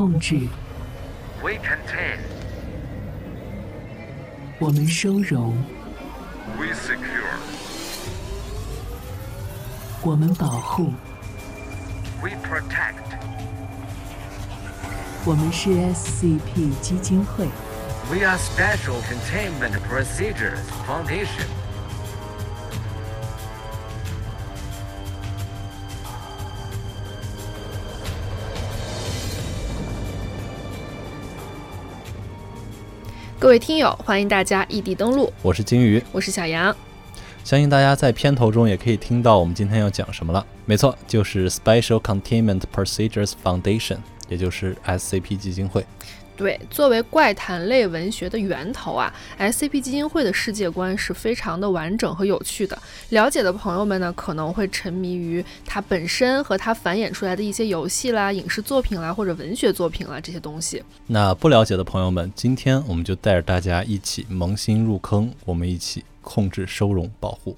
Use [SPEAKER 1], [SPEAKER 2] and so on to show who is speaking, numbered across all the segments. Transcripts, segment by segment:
[SPEAKER 1] 控制
[SPEAKER 2] ，We contain.
[SPEAKER 1] 我们收容
[SPEAKER 2] ，We secure.
[SPEAKER 1] 我们保护。
[SPEAKER 2] We protect.
[SPEAKER 1] 我们是 SCP 基金会。
[SPEAKER 2] We are Special Containment Procedures Foundation.
[SPEAKER 3] 各位听友，欢迎大家异地登录，
[SPEAKER 4] 我是金鱼，
[SPEAKER 3] 我是小杨。
[SPEAKER 4] 相信大家在片头中也可以听到我们今天要讲什么了。没错，就是 Special Containment Procedures Foundation，也就是 SCP 基金会。
[SPEAKER 3] 对，作为怪谈类文学的源头啊，SCP 基金会的世界观是非常的完整和有趣的。了解的朋友们呢，可能会沉迷于它本身和它繁衍出来的一些游戏啦、影视作品啦或者文学作品啦这些东西。
[SPEAKER 4] 那不了解的朋友们，今天我们就带着大家一起萌新入坑，我们一起控制、收容、保护。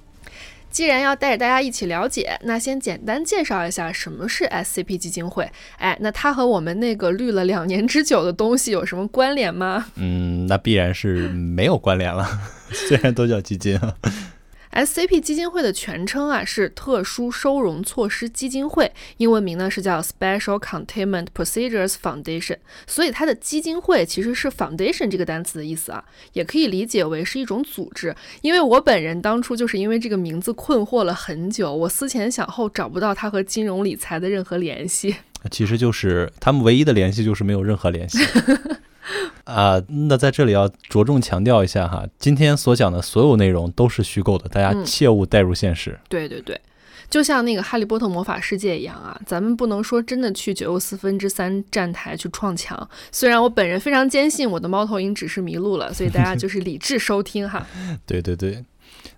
[SPEAKER 3] 既然要带着大家一起了解，那先简单介绍一下什么是 SCP 基金会。哎，那它和我们那个绿了两年之久的东西有什么关联吗？
[SPEAKER 4] 嗯，那必然是没有关联了，虽然都叫基金啊。
[SPEAKER 3] SCP 基金会的全称啊是特殊收容措施基金会，英文名呢是叫 Special Containment Procedures Foundation，所以它的基金会其实是 foundation 这个单词的意思啊，也可以理解为是一种组织。因为我本人当初就是因为这个名字困惑了很久，我思前想后找不到它和金融理财的任何联系。
[SPEAKER 4] 其实就是他们唯一的联系就是没有任何联系。啊、那在这里要着重强调一下哈，今天所讲的所有内容都是虚构的，大家
[SPEAKER 3] 嗯
[SPEAKER 4] 切勿带入现实。
[SPEAKER 3] 对对对。就像那个《哈利波特魔法世界》一样啊，咱们不能说真的去九又四分之三站台去撞墙。虽然我本人非常坚信我的猫头鹰只是迷路了，所以大家就是理智收听哈。
[SPEAKER 4] 对对对，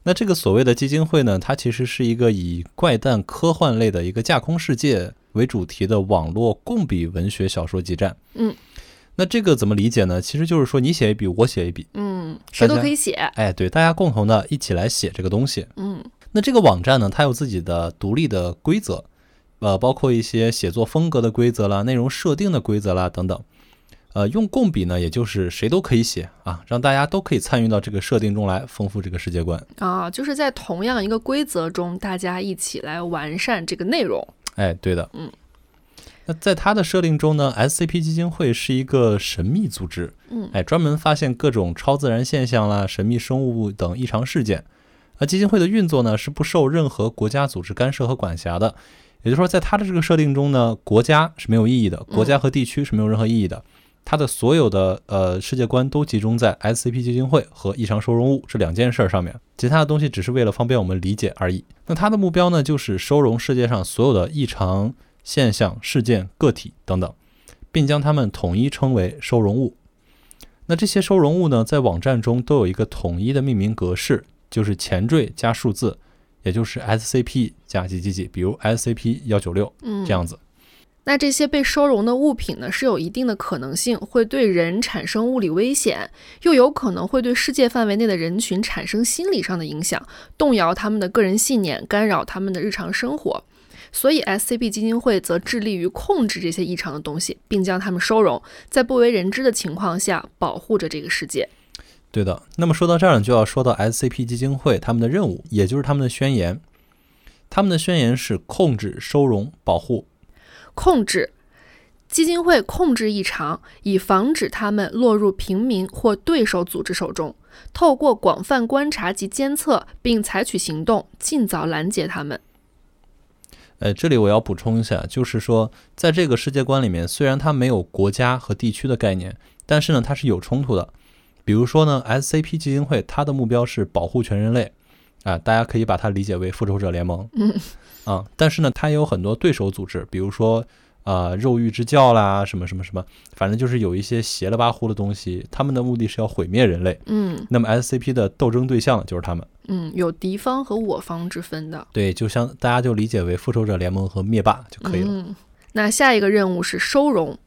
[SPEAKER 4] 那这个所谓的基金会呢，它其实是一个以怪诞科幻类的一个架空世界为主题的网络共笔文学小说集站。
[SPEAKER 3] 嗯，
[SPEAKER 4] 那这个怎么理解呢？其实就是说你写一笔，我写一笔，
[SPEAKER 3] 嗯，谁都可以写。
[SPEAKER 4] 哎，对，大家共同的一起来写这个东西。
[SPEAKER 3] 嗯
[SPEAKER 4] 那这个网站呢，它有自己的独立的规则，呃，包括一些写作风格的规则啦、内容设定的规则啦等等。呃，用共笔呢，也就是谁都可以写啊，让大家都可以参与到这个设定中来，丰富这个世界观。
[SPEAKER 3] 啊，就是在同样一个规则中，大家一起来完善这个内容。
[SPEAKER 4] 哎，对的，
[SPEAKER 3] 嗯。
[SPEAKER 4] 那在它的设定中呢，SCP 基金会是一个神秘组织，
[SPEAKER 3] 嗯
[SPEAKER 4] 哎，专门发现各种超自然现象啦、神秘生物等异常事件。而基金会的运作呢，是不受任何国家组织干涉和管辖的。也就是说，在它的这个设定中呢，国家是没有意义的，国家和地区是没有任何意义的。它的所有的呃世界观都集中在 SCP 基金会和异常收容物这两件事儿上面，其他的东西只是为了方便我们理解而已。那它的目标呢，就是收容世界上所有的异常现象、事件、个体等等，并将它们统一称为收容物。那这些收容物呢，在网站中都有一个统一的命名格式，就是前缀加数字，也就是 SCP 加几几几，比如 SCP 幺九六
[SPEAKER 3] 嗯，
[SPEAKER 4] 这样子。
[SPEAKER 3] 那这些被收容的物品呢，是有一定的可能性会对人产生物理危险，又有可能会对世界范围内的人群产生心理上的影响，动摇他们的个人信念，干扰他们的日常生活。所以，SCP 基金会则致力于控制这些异常的东西，并将它们收容，在不为人知的情况下保护着这个世界。
[SPEAKER 4] 对的。那么说到这儿呢，就要说到 SCP 基金会他们的任务，也就是他们的宣言。他们的宣言是控制、收容、保护。
[SPEAKER 3] 控制基金会控制异常，以防止他们落入平民或对手组织手中。透过广泛观察及监测，并采取行动，尽早拦截他们。
[SPEAKER 4] 呃，这里我要补充一下，就是说，在这个世界观里面，虽然它没有国家和地区的概念，但是呢，它是有冲突的。比如说呢，SCP 基金会它的目标是保护全人类，啊、大家可以把它理解为复仇者联盟，
[SPEAKER 3] 嗯，
[SPEAKER 4] 啊，但是呢，它也有很多对手组织，比如说啊、肉欲之教啦，什么什么什么，反正就是有一些邪了吧呼的东西，他们的目的是要毁灭人类。
[SPEAKER 3] 嗯
[SPEAKER 4] 那么 SCP 的斗争对象就是他们，
[SPEAKER 3] 嗯，有敌方和我方之分的。
[SPEAKER 4] 对，就像大家就理解为复仇者联盟和灭霸就可以了。
[SPEAKER 3] 嗯，那下一个任务是收容。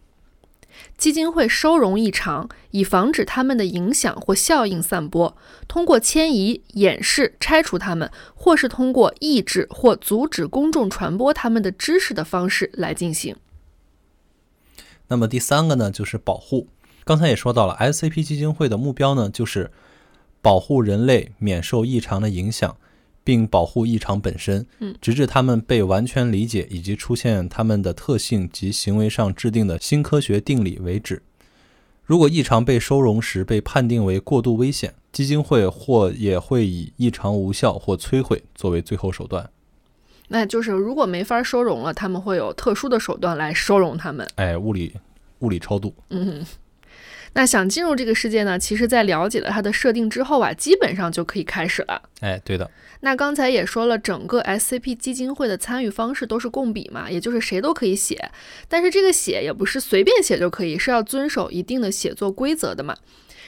[SPEAKER 3] 基金会收容异常，以防止它们的影响或效应散播，通过迁移、掩饰、拆除它们，或是通过抑制或阻止公众传播他们的知识的方式来进行。
[SPEAKER 4] 那么第三个呢，就是保护。刚才也说到了，SCP 基金会的目标呢，就是保护人类免受异常的影响，并保护异常本身，
[SPEAKER 3] 嗯，
[SPEAKER 4] 直至他们被完全理解以及出现他们的特性及行为上制定的新科学定理为止。如果异常被收容时被判定为过度危险，基金会或也会以异常无效或摧毁作为最后手段。
[SPEAKER 3] 那就是如果没法收容了，他们会有特殊的手段来收容他们。
[SPEAKER 4] 哎，物理物理超度。
[SPEAKER 3] 嗯，那想进入这个世界呢，其实在了解了它的设定之后啊，基本上就可以开始了。
[SPEAKER 4] 哎，对的。
[SPEAKER 3] 那刚才也说了，整个 SCP 基金会的参与方式都是共笔嘛，也就是谁都可以写，但是这个写也不是随便写就可以，是要遵守一定的写作规则的嘛。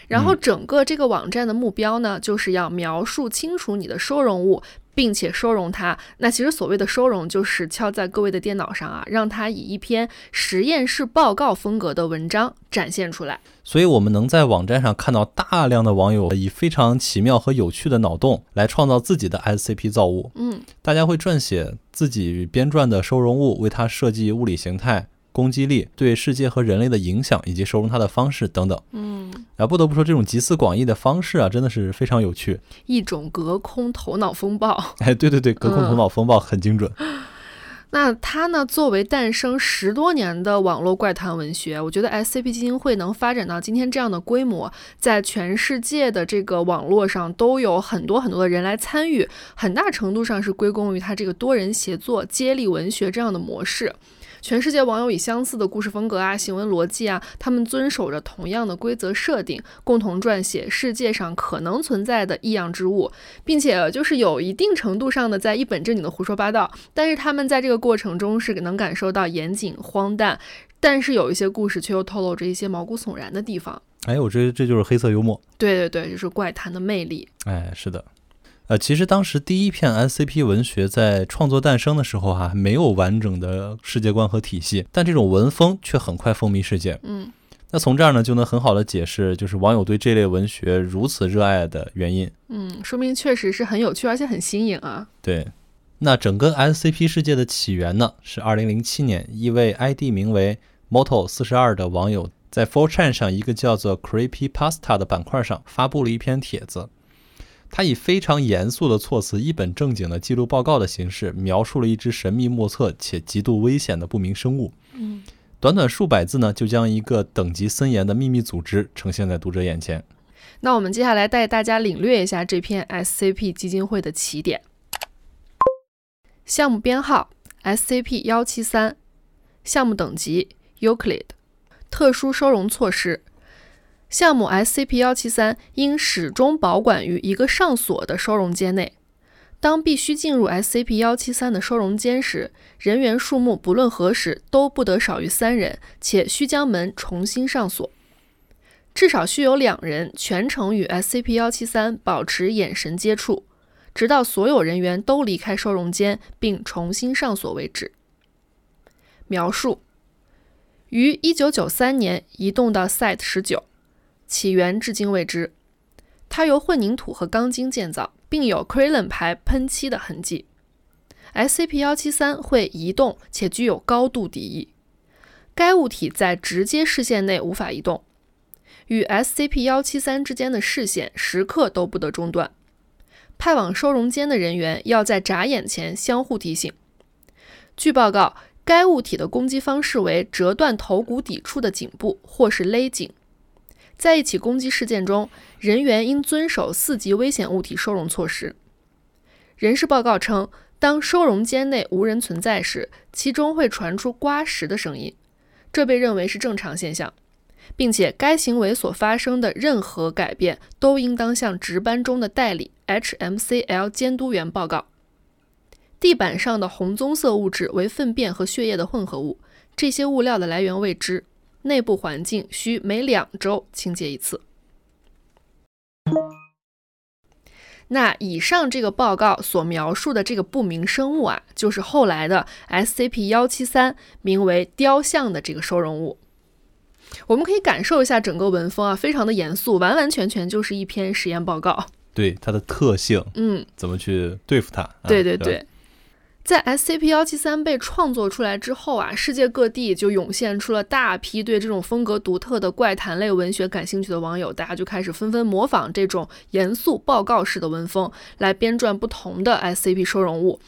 [SPEAKER 3] 然后整个这个网站的目标呢，就是要描述清楚你的收容物，并且收容它。那其实所谓的收容，就是敲在各位的电脑上啊，让它以一篇实验室报告风格的文章展现出来。
[SPEAKER 4] 所以，我们能在网站上看到大量的网友以非常奇妙和有趣的脑洞来创造自己的 SCP 造物。
[SPEAKER 3] 嗯，
[SPEAKER 4] 大家会撰写自己编撰的收容物，为它设计物理形态。攻击力对世界和人类的影响，以及收容它的方式等等。
[SPEAKER 3] 嗯，
[SPEAKER 4] 啊，不得不说，这种集思广益的方式啊，真的是非常有趣。
[SPEAKER 3] 一种隔空头脑风暴。
[SPEAKER 4] 哎，对对对，隔空头脑风暴很精准。
[SPEAKER 3] 那它呢，作为诞生十多年的网络怪谈文学，我觉得 SCP 基金会能发展到今天这样的规模，在全世界的这个网络上都有很多很多的人来参与，很大程度上是归功于它这个多人协作、接力文学这样的模式。全世界网友以相似的故事风格啊、行为逻辑啊，他们遵守着同样的规则设定，共同撰写世界上可能存在的异样之物，并且就是有一定程度上的在一本正经的胡说八道。但是他们在这个过程中是能感受到严谨、荒诞，但是有一些故事却又透露着一些毛骨悚然的地方。
[SPEAKER 4] 哎，我这这就是黑色幽默。
[SPEAKER 3] 对对对，就是怪谈的魅力。
[SPEAKER 4] 哎，是的。呃，其实当时第一片 SCP 文学在创作诞生的时候，哈，没有完整的世界观和体系，但这种文风却很快风靡世界。
[SPEAKER 3] 嗯，
[SPEAKER 4] 那从这儿呢，就能很好的解释，就是网友对这类文学如此热爱的原因。
[SPEAKER 3] 嗯，说明确实是很有趣，而且很新颖啊。
[SPEAKER 4] 对，那整个 SCP 世界的起源呢，是2007年一位 ID 名为 Moto 四十二的网友在 4chan 上一个叫做 Creepy Pasta 的板块上发布了一篇帖子。他以非常严肃的措辞、一本正经的记录报告的形式，描述了一只神秘莫测且极度危险的不明生物。
[SPEAKER 3] 嗯，
[SPEAKER 4] 短短数百字呢，就将一个等级森严的秘密组织呈现在读者眼前。
[SPEAKER 3] 那我们接下来带大家领略一下这篇 SCP 基金会的起点。项目编号 SCP 幺七三，项目等级 Euclid，特殊收容措施。项目 SCP-173 应始终保管于一个上锁的收容间内。当必须进入 SCP-173 的收容间时，人员数目不论何时都不得少于三人，且需将门重新上锁。至少需有两人全程与 SCP-173 保持眼神接触，直到所有人员都离开收容间并重新上锁为止。描述：于1993年移动到 Site-19。起源至今未知。它由混凝土和钢筋建造，并有 Krylon 牌喷漆的痕迹。SCP-173 会移动且具有高度敌意。该物体在直接视线内无法移动，与 SCP-173 之间的视线时刻都不得中断。派往收容间的人员要在眨眼前相互提醒。据报告，该物体的攻击方式为折断头骨底处的颈部，或是勒颈。在一起攻击事件中，人员应遵守四级危险物体收容措施。人事报告称，当收容间内无人存在时，其中会传出刮石的声音，这被认为是正常现象，并且该行为所发生的任何改变都应当向值班中的代理 HMCL 监督员报告。地板上的红棕色物质为粪便和血液的混合物，这些物料的来源未知。内部环境需每两周清洁一次。那以上这个报告所描述的这个不明生物啊，就是后来的 SCP 幺七三，名为雕像的这个收容物。我们可以感受一下整个文风啊，非常的严肃，完完全全就是一篇实验报告。
[SPEAKER 4] 对它的特性，
[SPEAKER 3] 嗯，
[SPEAKER 4] 怎么去对付它？
[SPEAKER 3] 对对对。在 SCP 幺七三被创作出来之后啊，世界各地就涌现出了大批对这种风格独特的怪谈类文学感兴趣的网友，大家就开始纷纷模仿这种严肃报告式的文风，来编撰不同的 SCP 收容物。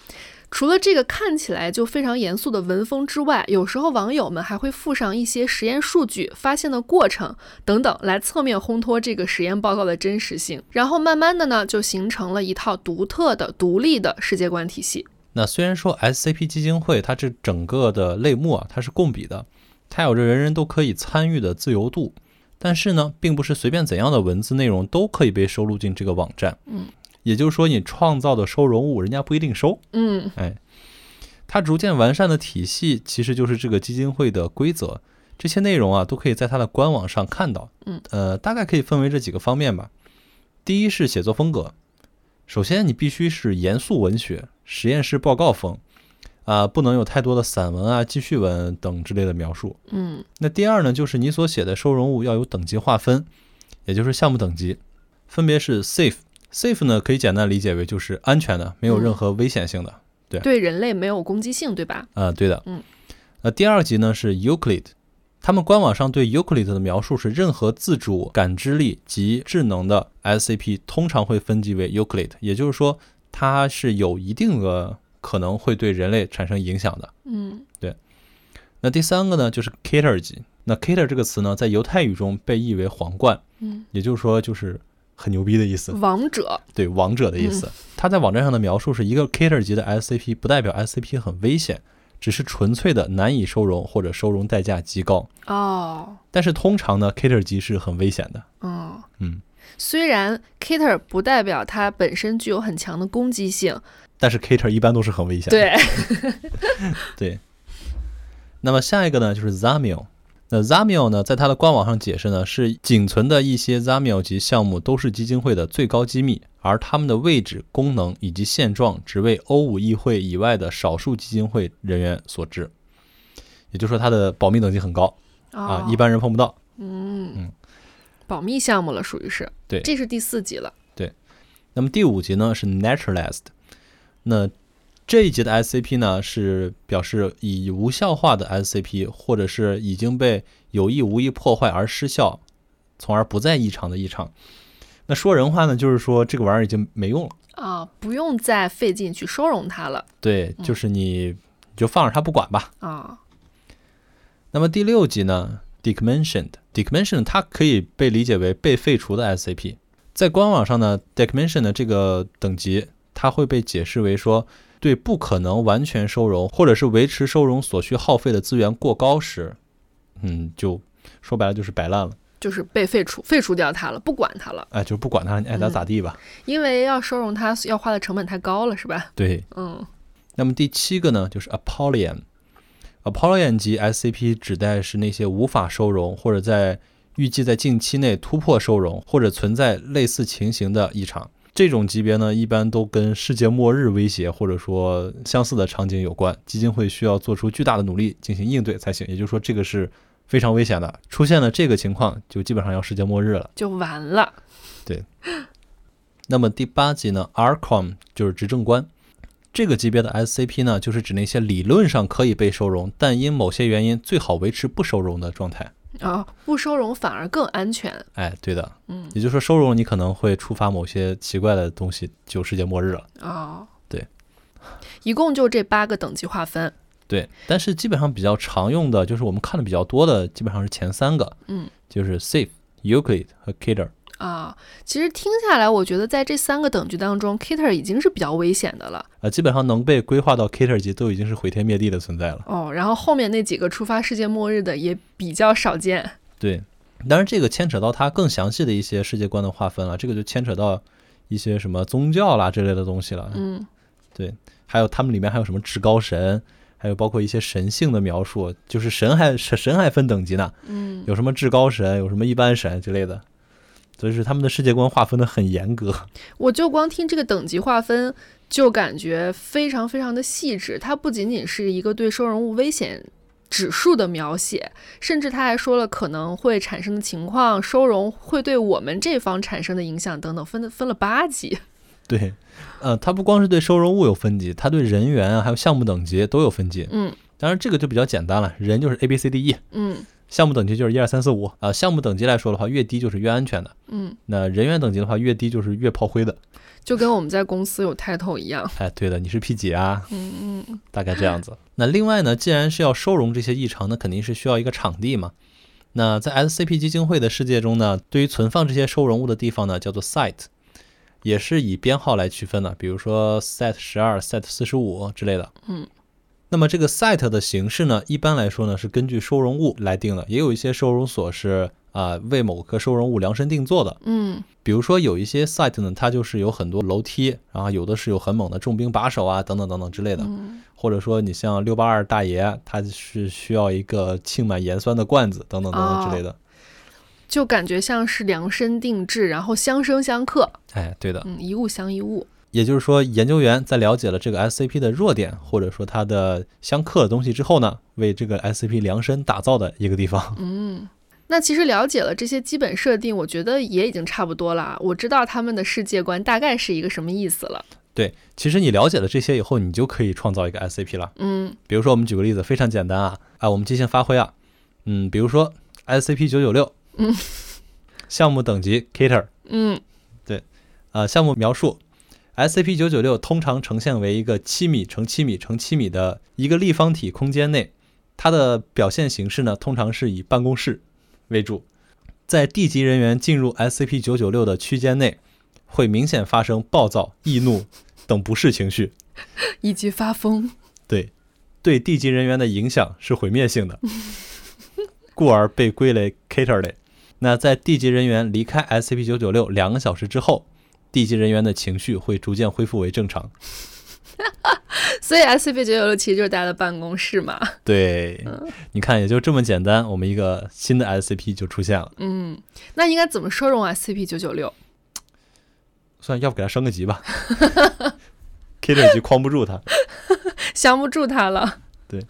[SPEAKER 3] 除了这个看起来就非常严肃的文风之外，有时候网友们还会附上一些实验数据、发现的过程等等，来侧面烘托这个实验报告的真实性。然后慢慢的呢，就形成了一套独特的、独立的世界观体系。
[SPEAKER 4] 那虽然说 SCP 基金会它这整个的类目啊，它是共比的，它有着人人都可以参与的自由度，但是呢，并不是随便怎样的文字内容都可以被收录进这个网站。
[SPEAKER 3] 嗯，
[SPEAKER 4] 也就是说，你创造的收容物，人家不一定收。
[SPEAKER 3] 嗯
[SPEAKER 4] 哎，它逐渐完善的体系，其实就是这个基金会的规则。这些内容啊，都可以在它的官网上看到。
[SPEAKER 3] 嗯，
[SPEAKER 4] 呃，大概可以分为这几个方面吧。第一是写作风格，首先你必须是严肃文学、实验室报告风，啊、不能有太多的散文啊、记叙文等之类的描述。
[SPEAKER 3] 嗯
[SPEAKER 4] 那第二呢，就是你所写的收容物要有等级划分，也就是项目等级，分别是 safe。safe 呢，可以简单理解为就是安全的，没有任何危险性的。
[SPEAKER 3] 对对人类没有攻击性，对吧？
[SPEAKER 4] 啊、对的，
[SPEAKER 3] 嗯，
[SPEAKER 4] 呃，第二级呢是 Euclid，他们官网上对 Euclid 的描述是任何自主感知力及智能的 SCP 通常会分级为 Euclid，也就是说它是有一定的可能会对人类产生影响的。
[SPEAKER 3] 嗯对
[SPEAKER 4] 那第三个呢就是 Cater 级，那 Cater 这个词呢在犹太语中被译为皇冠，
[SPEAKER 3] 嗯，
[SPEAKER 4] 也就是说就是很牛逼的意思，
[SPEAKER 3] 王者，
[SPEAKER 4] 对王者的意思。他在网站上的描述是一个 Cater 级的 SCP，不代表 SCP 很危险，只是纯粹的难以收容或者收容代价极高。
[SPEAKER 3] 哦，
[SPEAKER 4] 但是通常呢，Cater 级是很危险的。
[SPEAKER 3] 嗯。
[SPEAKER 4] 嗯，
[SPEAKER 3] 虽然 Kater 不代表它本身具有很强的攻击性，
[SPEAKER 4] 但是 Kater 一般都是很危险的。
[SPEAKER 3] 对，
[SPEAKER 4] 对。那么下一个呢，就是 Zamio。那 Zamio 呢，在它的官网上解释呢，是仅存的一些 Zamio 级项目都是基金会的最高机密，而它们的位置、功能以及现状只为欧五议会以外的少数基金会人员所知。也就是说，它的保密等级很高啊，
[SPEAKER 3] 哦
[SPEAKER 4] 一般人碰不到。
[SPEAKER 3] 嗯嗯，保密项目了，属于是，
[SPEAKER 4] 对
[SPEAKER 3] 这是第四级了，对
[SPEAKER 4] 那么第五级呢是 Naturalized，那这一级的 SCP 呢是表示已无效化的 SCP，或者是已经被有意无意破坏而失效，从而不再异常的异常。那说人话呢，就是说这个玩意儿已经没用了，
[SPEAKER 3] 啊，不用再费劲去收容它了
[SPEAKER 4] 对，就是你你就放着它不管吧。
[SPEAKER 3] 啊，
[SPEAKER 4] 那么第六级呢，Decommissioned，Decommissioned 它可以被理解为被废除的 SCP，在官网上呢，Decommissioned 的这个等级，它会被解释为说，对不可能完全收容或者是维持收容所需耗费的资源过高时，嗯，就说白了就是摆烂了，
[SPEAKER 3] 就是被废除，废除掉它了，不管它了，
[SPEAKER 4] 哎，就不管它，你爱咋咋地吧。
[SPEAKER 3] 因为要收容它要花的成本太高了，是吧？
[SPEAKER 4] 对，
[SPEAKER 3] 嗯。
[SPEAKER 4] 那么第七个呢，就是 Apollyon。Apollyon 级 SCP 指代是那些无法收容或者在预计在近期内突破收容或者存在类似情形的异常。这种级别呢，一般都跟世界末日威胁或者说相似的场景有关，基金会需要做出巨大的努力进行应对才行。也就是说，这个是非常危险的。出现了这个情况，就基本上要世界末日了。
[SPEAKER 3] 就完了，对
[SPEAKER 4] 那么第八级呢，Archon 就是执政官。这个级别的 SCP 呢，就是指那些理论上可以被收容，但因某些原因最好维持不收容的状态。
[SPEAKER 3] 啊，不收容反而更安全，
[SPEAKER 4] 哎，对的，
[SPEAKER 3] 嗯。
[SPEAKER 4] 也就是说收容你可能会触发某些奇怪的东西，就世界末日了。
[SPEAKER 3] 哦，
[SPEAKER 4] 对，
[SPEAKER 3] 一共就这八个等级划分，
[SPEAKER 4] 对，但是基本上比较常用的就是我们看的比较多的，基本上是前三个，
[SPEAKER 3] 嗯，
[SPEAKER 4] 就是 Safe、Euclid 和 Killer。
[SPEAKER 3] 啊，其实听下来，我觉得在这三个等级当中，Kitter 已经是比较危险的了。
[SPEAKER 4] 呃，基本上能被规划到 Killer 级都已经是毁天灭地的存在了。
[SPEAKER 3] 哦，然后后面那几个触发世界末日的也比较少见。
[SPEAKER 4] 对，当然这个牵扯到它更详细的一些世界观的划分了，这个就牵扯到一些什么宗教啦之类的东西了。
[SPEAKER 3] 嗯对
[SPEAKER 4] 还有他们里面还有什么至高神，还有包括一些神性的描述，就是神还神神还分等级呢，
[SPEAKER 3] 嗯，
[SPEAKER 4] 有什么至高神，有什么一般神之类的，所以是他们的世界观划分的很严格。
[SPEAKER 3] 我就光听这个等级划分，就感觉非常非常的细致。它不仅仅是一个对收容物危险指数的描写，甚至他还说了可能会产生的情况、收容会对我们这方产生的影响等等，分的分了八级。
[SPEAKER 4] 对，呃，它不光是对收容物有分级，它对人员啊还有项目等级都有分级。
[SPEAKER 3] 嗯
[SPEAKER 4] 当然这个就比较简单了，人就是 A B C D E，
[SPEAKER 3] 嗯
[SPEAKER 4] 项目等级就是一二三四五啊。项目等级来说的话，越低就是越安全的。
[SPEAKER 3] 嗯，
[SPEAKER 4] 那人员等级的话，越低就是越炮灰的。
[SPEAKER 3] 就跟我们在公司有 title 一样。
[SPEAKER 4] 哎，对的，你是 P 几啊？
[SPEAKER 3] 嗯嗯
[SPEAKER 4] 大概这样子。那另外呢，既然是要收容这些异常，那肯定是需要一个场地嘛。那在 SCP 基金会的世界中呢，对于存放这些收容物的地方呢，叫做 site，也是以编号来区分的，比如说 site 十二、site 四十五之类的。
[SPEAKER 3] 嗯。
[SPEAKER 4] 那么这个 site 的形式呢，一般来说呢是根据收容物来定的，也有一些收容所是啊、为某个收容物量身定做的。
[SPEAKER 3] 嗯
[SPEAKER 4] 比如说有一些 site 呢，它就是有很多楼梯，然后有的是有很猛的重兵把守啊，等等等等之类的。
[SPEAKER 3] 嗯
[SPEAKER 4] 或者说你像六八二大爷，他是需要一个浸满盐酸的罐子，等等等等之类的。
[SPEAKER 3] 就感觉像是量身定制，然后相生相克，
[SPEAKER 4] 哎，对的。
[SPEAKER 3] 嗯，一物降一物。
[SPEAKER 4] 也就是说，研究员在了解了这个 SCP 的弱点，或者说它的相克的东西之后呢，为这个 SCP 量身打造的一个地方。
[SPEAKER 3] 嗯，那其实了解了这些基本设定，我觉得也已经差不多了。我知道他们的世界观大概是一个什么意思了。
[SPEAKER 4] 对，其实你了解了这些以后，你就可以创造一个 SCP 了。
[SPEAKER 3] 嗯
[SPEAKER 4] 比如说，我们举个例子，非常简单啊，啊，我们即兴发挥啊，嗯，比如说 SCP 九九六，
[SPEAKER 3] 嗯，
[SPEAKER 4] 项目等级 Cater，
[SPEAKER 3] 嗯对
[SPEAKER 4] 啊，项目描述，SCP 九九六通常呈现为一个七米乘七米乘七米的一个立方体空间内，它的表现形式呢，通常是以办公室为主。在 D 级人员进入 SCP 九九六的区间内，会明显发生暴躁、易怒等不适情绪。
[SPEAKER 3] 以及发疯。
[SPEAKER 4] 对，对 D 级人员的影响是毁灭性的，故而被归类 Cater 类。那在 D 级人员离开 SCP 九九六两个小时之后，D 级人员的情绪会逐渐恢复为正常。
[SPEAKER 3] 所以 SCP 九九六其实就是大家的办公室嘛。
[SPEAKER 4] 对，你看，也就这么简单，我们一个新的 SCP 就出现了。
[SPEAKER 3] 嗯，那应该怎么收容 SCP 九九六？
[SPEAKER 4] 算要不给他升个级吧，Cater 级框不住他。
[SPEAKER 3] 降不住它了。
[SPEAKER 4] 对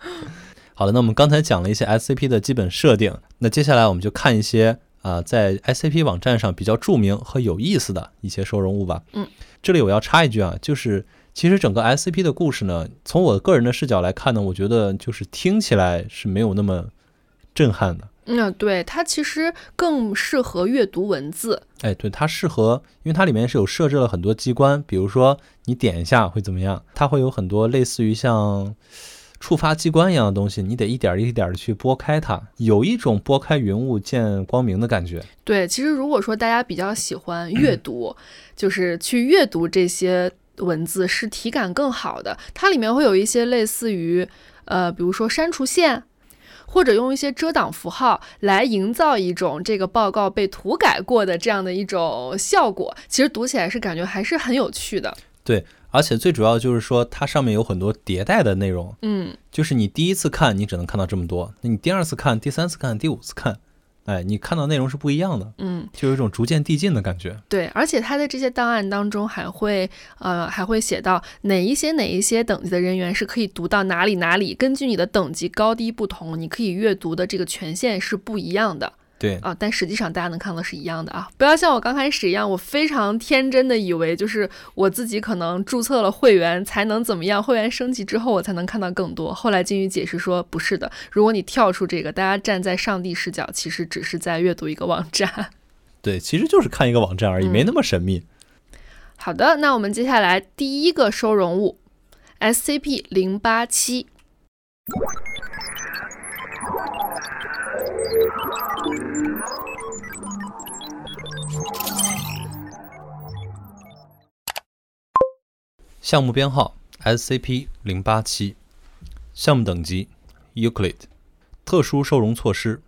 [SPEAKER 4] 好的，那我们刚才讲了一些 SCP 的基本设定，那接下来我们就看一些啊、在 SCP 网站上比较著名和有意思的一些收容物吧。
[SPEAKER 3] 嗯，
[SPEAKER 4] 这里我要插一句啊，就是其实整个 SCP 的故事呢，从我个人的视角来看呢，我觉得就是听起来是没有那么震撼的。
[SPEAKER 3] 嗯，对，它其实更适合阅读文字。
[SPEAKER 4] 哎，对，它适合，因为它里面是有设置了很多机关，比如说你点一下会怎么样，它会有很多类似于像触发机关一样的东西，你得一点儿一点的去拨开它，有一种拨开云雾见光明的感觉。
[SPEAKER 3] 对，其实如果说大家比较喜欢阅读，就是去阅读这些文字是体感更好的。它里面会有一些类似于呃，比如说删除线。或者用一些遮挡符号来营造一种这个报告被涂改过的这样的一种效果，其实读起来是感觉还是很有趣的。
[SPEAKER 4] 而且最主要就是说，它上面有很多迭代的内容，
[SPEAKER 3] 嗯，
[SPEAKER 4] 就是你第一次看你只能看到这么多，那你第二次看、第三次看、第五次看，哎，你看到内容是不一样的，
[SPEAKER 3] 嗯，
[SPEAKER 4] 就有一种逐渐递进的感觉。
[SPEAKER 3] 对，而且它的这些档案当中还会呃还会写到哪一些哪一些等级的人员是可以读到哪里哪里，根据你的等级高低不同，你可以阅读的这个权限是不一样的
[SPEAKER 4] 对，
[SPEAKER 3] 啊。但实际上大家能看到是一样的啊，不要像我刚开始一样，我非常天真的以为就是我自己可能注册了会员才能怎么样，会员升级之后我才能看到更多。后来金宇解释说不是的，如果你跳出这个，大家站在上帝视角，其实只是在阅读一个网站。
[SPEAKER 4] 对，其实就是看一个网站而已，
[SPEAKER 3] 嗯
[SPEAKER 4] 没那么神秘。
[SPEAKER 3] 好的，那我们接下来第一个收容物，SCP 零八七。
[SPEAKER 4] 项目编号 SCP 零八七，项目等级 Euclid，特殊收容措施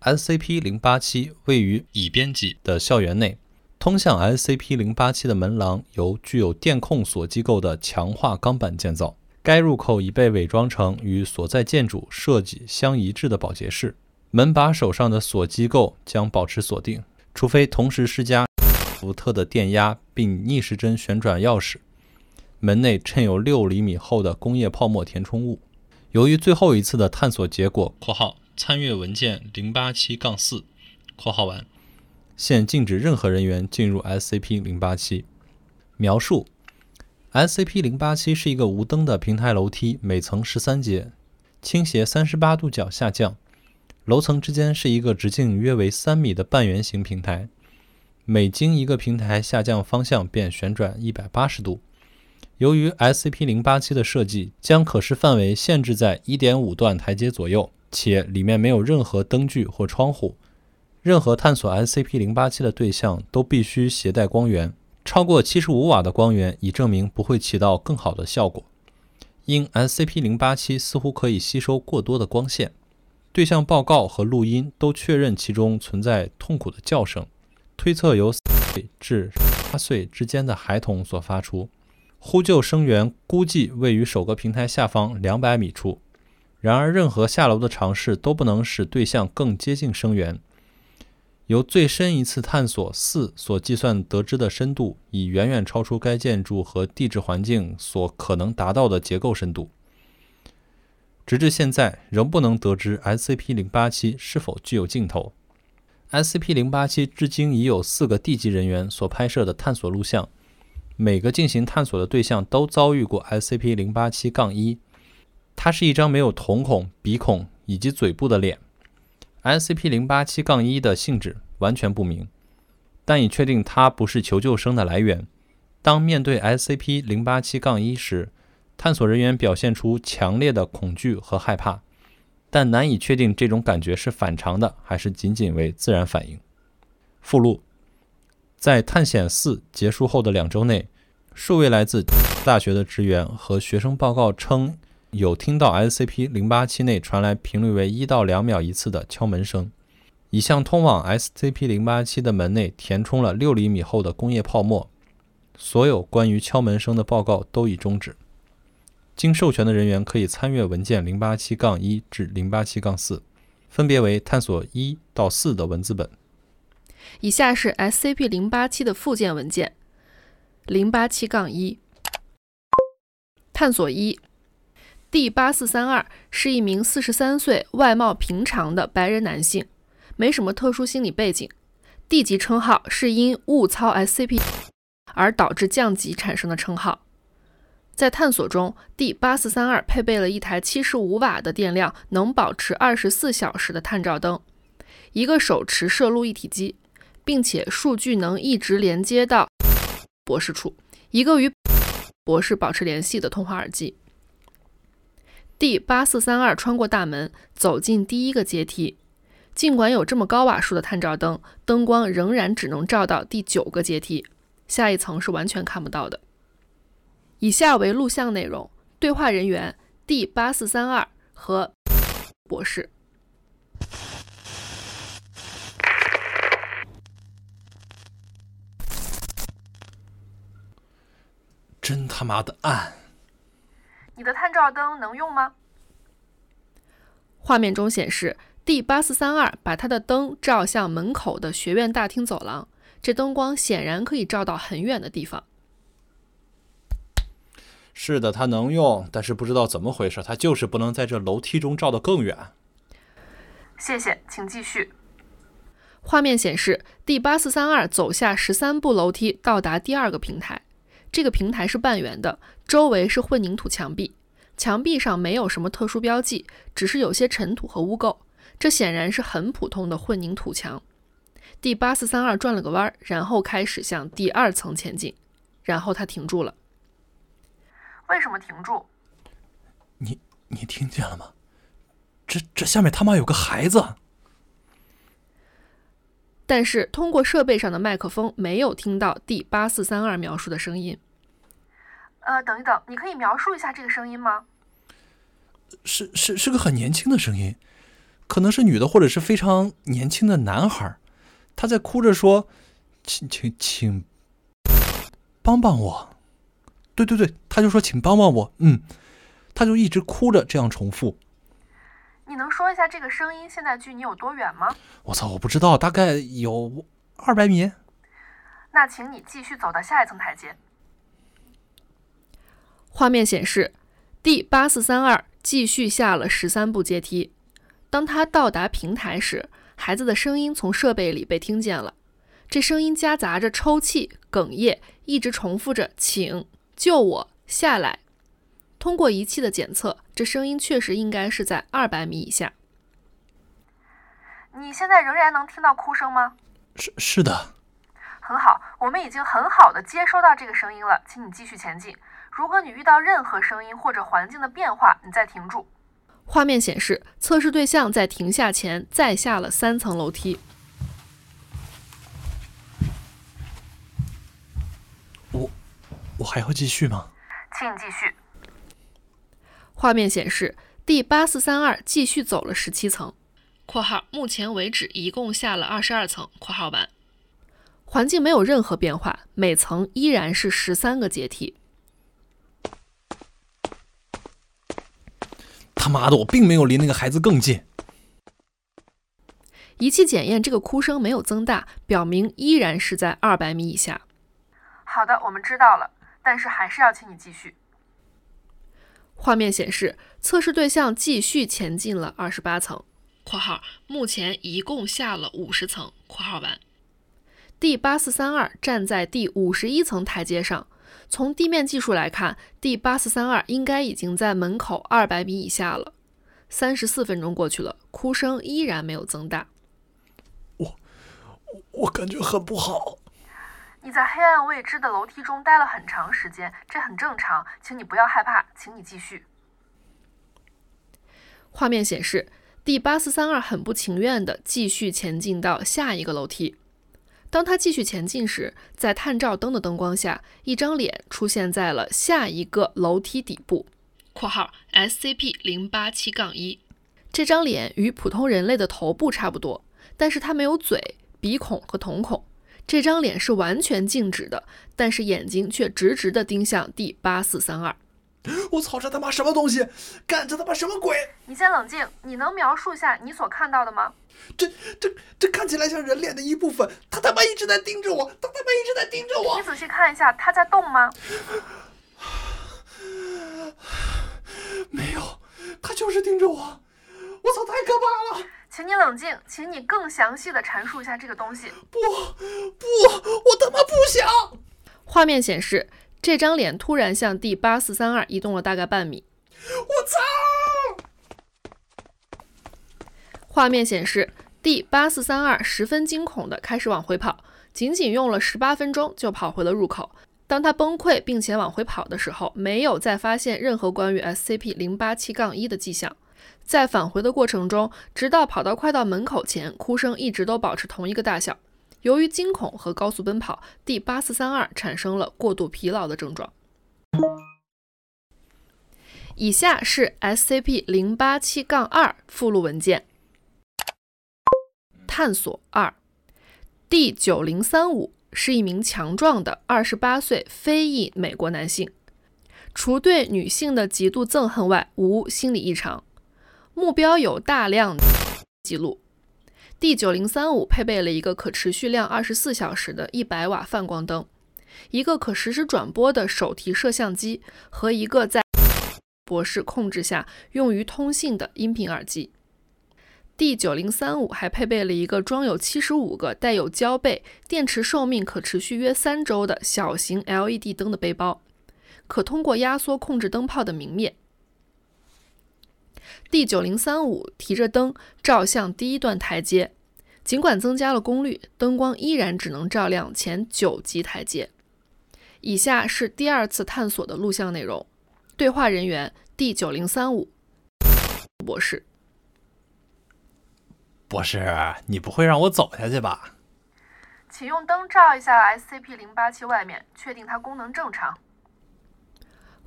[SPEAKER 4] SCP 零八七位于已编辑的校园内，通向 SCP 零八七的门廊由具有电控锁机构的强化钢板建造，该入口已被伪装成与所在建筑设计相一致的保洁室，门把手上的锁机构将保持锁定，除非同时施加伏特的电压并逆时针旋转钥匙。门内衬有六厘米厚的工业泡沫填充物。由于最后一次的探索结果（括号参阅文件零八七杠四）（括号完），现禁止任何人员进入 SCP 零八七。描述：SCP-087 是一个无灯的平台楼梯，每层十三节，倾斜三十八度角下降。楼层之间是一个直径约为三米的半圆形平台，每经一个平台下降方向便旋转一百八十度。由于 SCP-087 的设计将可视范围限制在一点五段台阶左右，且里面没有任何灯具或窗户，任何探索 SCP-087 的对象都必须携带光源。超过七十五瓦的光源已证明不会起到更好的效果，因 SCP-087 似乎可以吸收过多的光线。对象报告和录音都确认其中存在痛苦的叫声，推测由岁至八岁之间的孩童所发出。呼救声源估计位于首个平台下方两百米处。然而，任何下楼的尝试都不能使对象更接近声源。由最深一次探索四所计算得知的深度，已远远超出该建筑和地质环境所可能达到的结构深度。直至现在，仍不能得知 SCP-087 是否具有镜头。SCP-087 至今已有四个地级人员所拍摄的探索录像，每个进行探索的对象都遭遇过 SCP-087-1。它是一张没有瞳孔、鼻孔以及嘴部的脸。SCP-087-1 的性质完全不明，但已确定它不是求救声的来源。当面对 SCP-087-1 时，探索人员表现出强烈的恐惧和害怕，但难以确定这种感觉是反常的还是仅仅为自然反应。附录：在探险四结束后的两周内，数位来自大学的职员和学生报告称，有听到 SCP-087 内传来频率为一到两秒一次的敲门声，已向通往 SCP-087 的门内填充了六厘米厚的工业泡沫。所有关于敲门声的报告都已终止。经授权的人员可以参阅文件零八七杠一至零八七杠四，分别为探索一到四的文字本。
[SPEAKER 3] 以下是 SCP 零八七的附件文件：零八七杠一，探索一，D 八四三二是一名四十三岁、外貌平常的白人男性，没什么特殊心理背景。D 级称号是因误操 SCP 而导致降级产生的称号。在探索中，D 八四三二配备了一台七十五瓦的电量，能保持二十四小时的探照灯，一个手持摄录一体机，并且数据能一直连接到博士处，一个与博士保持联系的通话耳机。D 八四三二穿过大门，走进第一个阶梯。尽管有这么高瓦数的探照灯，灯光仍然只能照到第九个阶梯，下一层是完全看不到的。以下为录像内容：对话人员 D 八四三二和博士。
[SPEAKER 4] 真他妈的暗！
[SPEAKER 3] 你的探照灯能用吗？画面中显示，D 八四三二把他的灯照向门口的学院大厅走廊，这灯光显然可以照到很远的地方。
[SPEAKER 4] 是的，它能用，但是不知道怎么回事，它就是不能在这楼梯中照得更远。
[SPEAKER 3] 谢谢，请继续。画面显示，D 八四三二走下十三步楼梯，到达第二个平台。这个平台是半圆的，周围是混凝土墙壁，墙壁上没有什么特殊标记，只是有些尘土和污垢。这显然是很普通的混凝土墙。D 八四三二转了个弯，然后开始向第二层前进，然后他停住了。为什么停住？
[SPEAKER 4] 你你听见了吗？这这下面他妈有个孩子！
[SPEAKER 3] 但是通过设备上的麦克风没有听到 D 八四三二描述的声音。呃，等一等，你可以描述一下这个声音吗？
[SPEAKER 4] 是是是个很年轻的声音，可能是女的或者是非常年轻的男孩，他在哭着说：“请请请帮帮我。”对对对，他就说：“请帮帮我。”嗯，他就一直哭着这样重复。
[SPEAKER 3] 你能说一下这个声音现在距你有多远吗？
[SPEAKER 4] 我操，我不知道，大概有二百米。
[SPEAKER 3] 那请你继续走到下一层台阶。画面显示，D 八四三二继续下了十三步阶梯。当他到达平台时，孩子的声音从设备里被听见了。这声音夹杂着抽泣、哽咽一直重复着“请救我下来”。通过仪器的检测，这声音确实应该是在二百米以下。
[SPEAKER 5] 你现在仍然能听到哭声吗？
[SPEAKER 4] 是是的，
[SPEAKER 5] 很好，我们已经很好的接收到这个声音了，请你继续前进。如果你遇到任何声音或者环境的变化，你再停住。
[SPEAKER 3] 画面显示，测试对象在停下前再下了三层楼梯。
[SPEAKER 4] 我我还要继续吗？
[SPEAKER 5] 请你继续。
[SPEAKER 3] 画面显示第八四三二继续走了十七层（括号目前为止一共下了二十二层）（括号完）。环境没有任何变化，每层依然是十三个阶梯。
[SPEAKER 4] 他妈的，我并没有离那个孩子更近。
[SPEAKER 3] 仪器检验这个哭声没有增大，表明依然是在二百米以下。
[SPEAKER 5] 好的，我们知道了，但是还是要请你继续。
[SPEAKER 3] 画面显示，测试对象继续前进了二十八层（括号目前一共下了五十层）（括号完）。D 八四三二站在第五十一层台阶上。从地面技术来看，D 八四三二应该已经在门口二百米以下了。三十四分钟过去了，哭声依然没有增大。
[SPEAKER 4] 我我感觉很不好。
[SPEAKER 5] 你在黑暗未知的楼梯中待了很长时间，这很正常，请你不要害怕，请你继续。
[SPEAKER 3] 画面显示，D 八四三二很不情愿地继续前进到下一个楼梯。当他继续前进时，在探照灯的灯光下，一张脸出现在了下一个楼梯底部（括号 SCP 零八七杠一）。这张脸与普通人类的头部差不多，但是它没有嘴、鼻孔和瞳孔。这张脸是完全静止的，但是眼睛却直直地盯向第八四三二。
[SPEAKER 4] 我操！这他妈什么东西？干这他妈什么鬼？
[SPEAKER 5] 你先冷静，你能描述一下你所看到的吗？
[SPEAKER 4] 这、这、这看起来像人脸的一部分。他他妈一直在盯着我，他他妈一直在盯着我。
[SPEAKER 5] 你仔细看一下，他在动吗？
[SPEAKER 4] 没有，他就是盯着我。我操，太可怕了！
[SPEAKER 5] 请你冷静，请你更详细的阐述一下这个东西。
[SPEAKER 4] 不，不，我他妈不想。
[SPEAKER 3] 画面显示，这张脸突然向 D 八四三二移动了大概半米。
[SPEAKER 4] 我操！
[SPEAKER 3] 画面显示，D 八四三二十分惊恐的开始往回跑，仅仅用了十八分钟就跑回了入口。当他崩溃并且往回跑的时候，没有再发现任何关于 SCP 零八七杠一的迹象。在返回的过程中，直到跑到快到门口前，哭声一直都保持同一个大小。由于惊恐和高速奔跑，D 八四三二产生了过度疲劳的症状。以下是 SCP 零八七杠二附录文件。探索二，D 九零三五是一名强壮的二十八岁非裔美国男性，除对女性的极度憎恨外，无心理异常。目标有大量的记录。D 九零三五配备了一个可持续亮二十四小时的一百瓦泛光灯，一个可实时转播的手提摄像机和一个在博士控制下用于通信的音频耳机。D 九零三五还配备了一个装有七十五个带有胶背、电池寿命可持续约三周的小型 LED 灯的背包，可通过压缩控制灯泡的明灭。D 九零三五提着灯照向第一段台阶，尽管增加了功率，灯光依然只能照亮前九级台阶。以下是第二次探索的录像内容。对话人员 D 九零三五博士。
[SPEAKER 4] 博士，你不会让我走下去吧？
[SPEAKER 5] 请用灯照一下 SCP 零八七外面，确定它功能正常。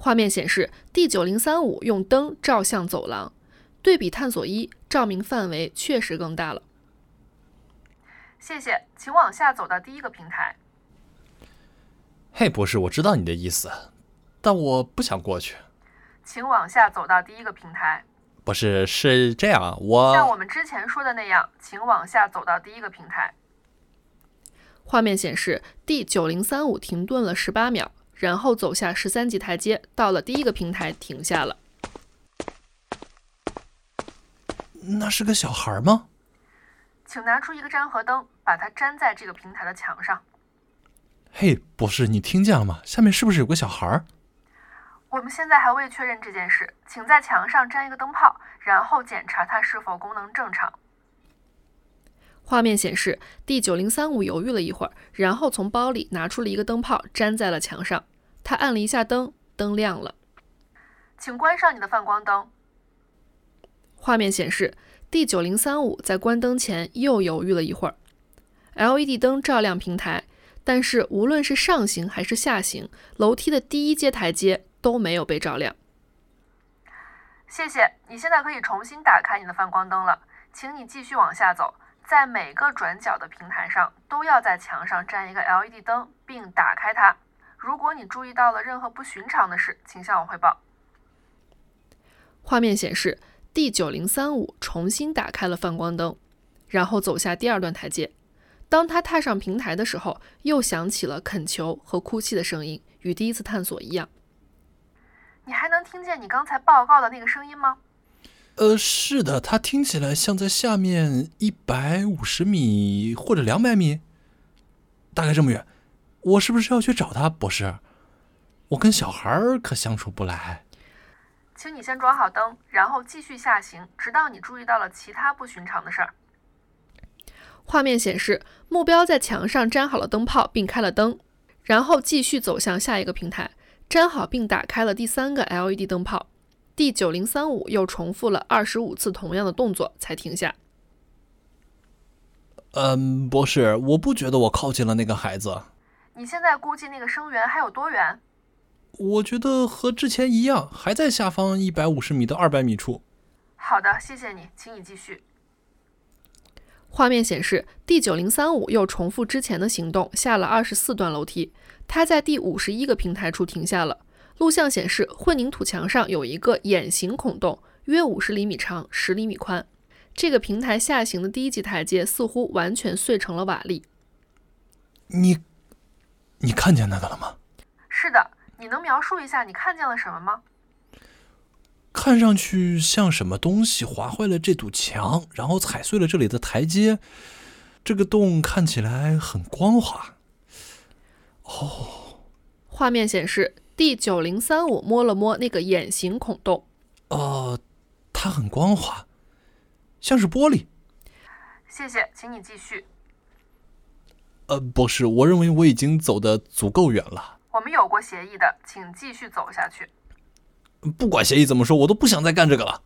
[SPEAKER 3] 画面显示，D 九零三五用灯照向走廊，对比探索一，照明范围确实更大了。
[SPEAKER 5] 谢谢，请往下走到第一个平台。
[SPEAKER 4] 嘿，博士，我知道你的意思，但我不想过去。
[SPEAKER 5] 请往下走到第一个平台。
[SPEAKER 4] 不是，是这样，我
[SPEAKER 5] 像我们之前说的那样，请往下走到第一个平台。
[SPEAKER 3] 画面显示，D 九零三五停顿了十八秒。然后走下十三级台阶，到了第一个平台停下了。
[SPEAKER 4] 那是个小孩吗？
[SPEAKER 5] 请拿出一个粘合灯，把它粘在这个平台的墙上。
[SPEAKER 4] 嘿，博士，你听见了吗？下面是不是有个小孩儿？
[SPEAKER 5] 我们现在还未确认这件事，请在墙上粘一个灯泡，然后检查它是否功能正常。
[SPEAKER 3] 画面显示，D 九零三五犹豫了一会儿，然后从包里拿出了一个灯泡，粘在了墙上。他按了一下灯，灯亮了。
[SPEAKER 5] 请关上你的泛光灯。
[SPEAKER 3] 画面显示，D 九零三五在关灯前又犹豫了一会儿。LED 灯照亮平台，但是无论是上行还是下行，楼梯的第一阶台阶都没有被照亮。
[SPEAKER 5] 谢谢，你现在可以重新打开你的泛光灯了。请你继续往下走，在每个转角的平台上都要在墙上粘一个 LED 灯，并打开它。如果你注意到了任何不寻常的事，请向我汇报。
[SPEAKER 3] 画面显示，D 九零三五重新打开了泛光灯，然后走下第二段台阶。当他踏上平台的时候，又响起了恳求和哭泣的声音，与第一次探索一样。
[SPEAKER 5] 你还能听见你刚才报告的那个声音吗？
[SPEAKER 4] 呃，是的，它听起来像在下面一百五十米或者两百米，大概这么远。我是不是要去找他，博士？我跟小孩儿可相处不来。
[SPEAKER 5] 请你先装好灯，然后继续下行，直到你注意到了其他不寻常的事儿。
[SPEAKER 3] 画面显示，目标在墙上粘好了灯泡并开了灯，然后继续走向下一个平台，粘好并打开了第三个 LED 灯泡。D 九零三五又重复了二十五次同样的动作才停下。
[SPEAKER 4] 嗯，博士，我不觉得我靠近了那个孩子。
[SPEAKER 5] 你现在估计那个声源还有多远？
[SPEAKER 4] 我觉得和之前一样，还在下方一百五十米到二百米处。
[SPEAKER 5] 好的，谢谢你，请你继续。
[SPEAKER 3] 画面显示，D 九零三五又重复之前的行动，下了二十四段楼梯。它在第五十一个平台处停下了。录像显示，混凝土墙上有一个眼形孔洞，约五十厘米长，十厘米宽。这个平台下行的第一级台阶似乎完全碎成了瓦砾。
[SPEAKER 4] 你，你看见那个了吗？
[SPEAKER 5] 是的，你能描述一下你看见了什么吗？
[SPEAKER 4] 看上去像什么东西划坏了这堵墙，然后踩碎了这里的台阶。这个洞看起来很光滑。哦，
[SPEAKER 3] 画面显示，D 九零三五摸了摸那个眼形孔洞。
[SPEAKER 4] 呃，它很光滑，像是玻璃。
[SPEAKER 5] 谢谢，请你继续。
[SPEAKER 4] 呃，博士，我认为我已经走得足够远了。
[SPEAKER 5] 我们有过协议的，请继续走下去。
[SPEAKER 4] 不管协议怎么说，我都不想再干这个了。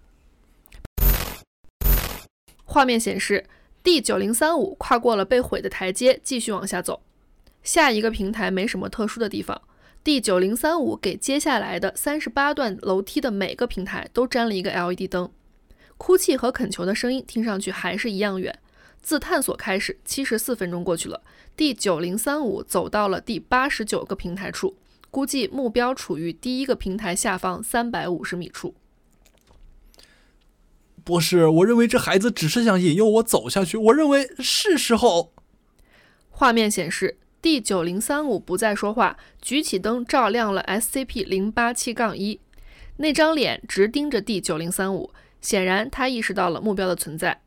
[SPEAKER 3] 画面显示，D 九零三五跨过了被毁的台阶，继续往下走。下一个平台没什么特殊的地方。D 九零三五给接下来的三十八段楼梯的每个平台都粘了一个 LED 灯。哭泣和恳求的声音听上去还是一样远。自探索开始，七十四分钟过去了。D 九零三五走到了第八十九个平台处。估计目标处于第一个平台下方三百五十米处。
[SPEAKER 4] 博士，我认为这孩子只是想引诱我走下去。我认为是时候。
[SPEAKER 3] 画面显示，D 九零三五不再说话，举起灯照亮了 SCP 零八七杠一。那张脸直盯着 D 九零三五，显然他意识到了目标的存在。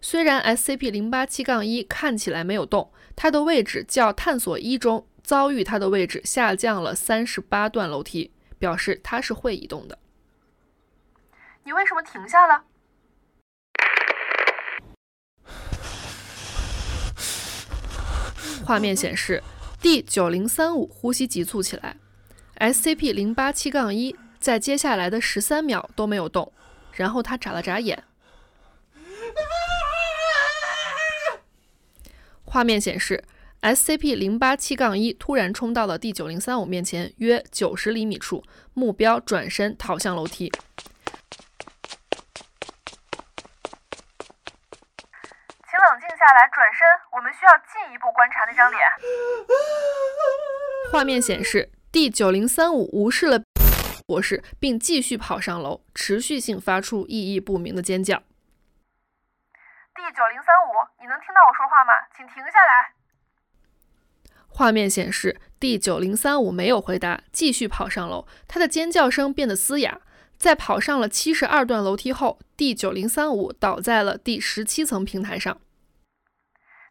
[SPEAKER 3] 虽然 SCP 零八七杠一看起来没有动，它的位置较探索一中。遭遇它的位置下降了三十八段楼梯，表示它是会移动的。
[SPEAKER 5] 你为什么停下了？
[SPEAKER 3] 画面显示，D 九零三五呼吸急促起来，SCP 零八七杠一在接下来的十三秒都没有动，然后他眨了眨眼。画面显示。SCP 零八七杠一突然冲到了 D 九零三五面前，约九十厘米处。目标转身逃向楼梯。
[SPEAKER 5] 请冷静下来，转身。我们需要进一步观察那张脸。
[SPEAKER 3] 画面显示，D 九零三五无视了博士，并继续跑上楼，持续性发出意义不明的尖叫。
[SPEAKER 5] D 九零三五，你能听到我说话吗？请停下来。
[SPEAKER 3] 画面显示，D 九零三五没有回答，继续跑上楼。他的尖叫声变得嘶哑。在跑上了七十二段楼梯后，D 九零三五倒在了第十七层平台上。